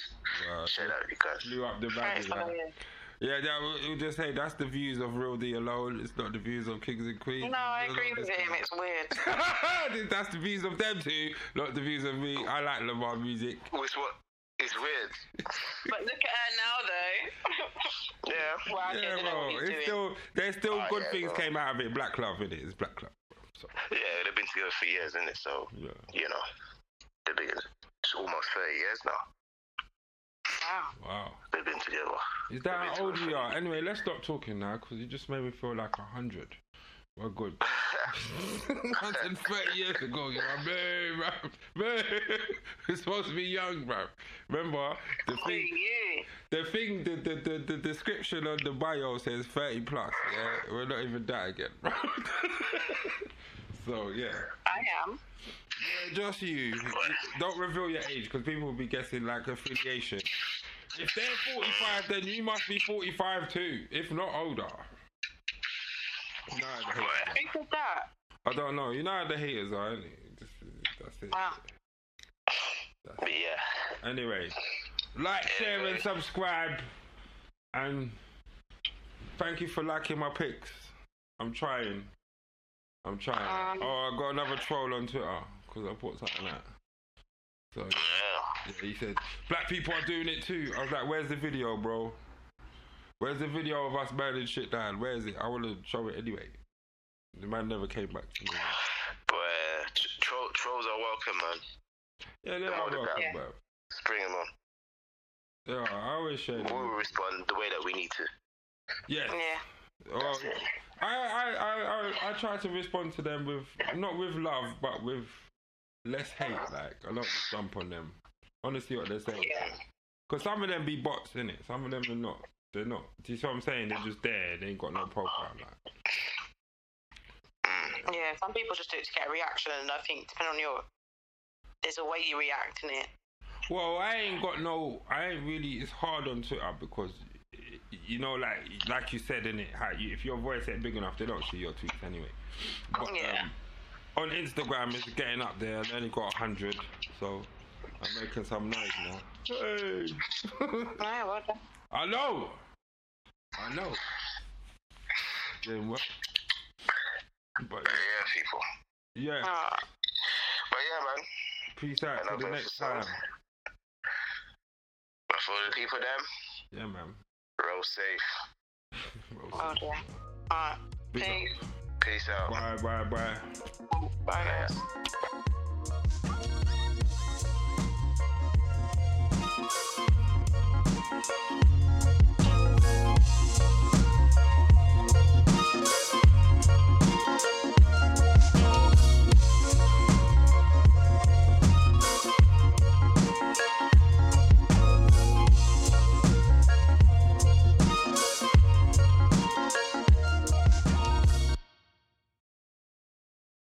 Wow, share that with you guys. Blew up the Right, baggage. so, Like. Yeah, that, we'll just say that's the views of Real D alone. It's not the views of Kings and Queens. no, I agree with him. It's weird. that's the views of them too, not the views of me. I like Lemar music. Which what? It's weird. But look at her now, though. Yeah. Wow, okay, I Yeah, bro. It's doing. still there's still Oh, good yeah, things bro. came out of it. Black love in it. It's black love. So, Yeah, they've been together for years, isn't it? So yeah. you know, they've been it's almost thirty years now. Wow. Wow. They've been together. Is that They've how old we are? Anyway, let's stop talking now because you just made me feel like a hundred. We're good. I said 30 years ago, you know, man, bro. Man, we're supposed to be young, bro. Remember, the thing, the thing, the, the, the, the description on the bio says 30 plus. Yeah, we're not even that again, bro. so, yeah. I am. Yeah, just you. Don't reveal your age because people will be guessing like affiliation. If they're 45, then you must be 45 too, if not older. You know the haters are. Who said that? I don't know. You know how the haters are, innit? Just, that's it. Wow. But yeah. Anyway, like, share, and subscribe. And thank you for liking my pics. I'm trying. I'm trying. Um, oh, I got another troll on Twitter because I put something out. So Yeah. yeah, he said, Black people are doing it too. I was like, Where's the video, bro? Where's the video of us burning shit down? Where is it? I want to show it anyway. The man never came back to me. But uh, tro- trolls are welcome, man. Yeah, they're Yeah, all welcome, yeah. bro. Let's bring them on. Yeah, I always share them. We'll respond the way that we need to. Yes. Yeah. Well, That's it. I, I, I, I, I try to respond to them with not with love, but with less hate. Like I don't jump on them. Honestly, what they're saying. Because some of them be bots, in it. Some of them are not. They're not. Do you see what I'm saying? They're just there. They ain't got no profile. Like, Yeah, some people just do it to get a reaction, and I think depending on your, there's a way you react in it. well, I ain't got no. I ain't really. It's hard on Twitter because. You know, like like you said, in it, how you, if your voice ain't big enough, they don't see your tweets anyway. But, Yeah. um, on Instagram, it's getting up there. I only got hundred, so I'm making some noise now. Hey, No, well. I know. I know. Doing well. But Yeah, people. yeah, Ah, But yeah, man. peace out till the next time. But for the people, them, Yeah, man. Roll safe. Roll oh, safe. Uh, okay. Peace. Peace out. Bye, bye, bye. Bye.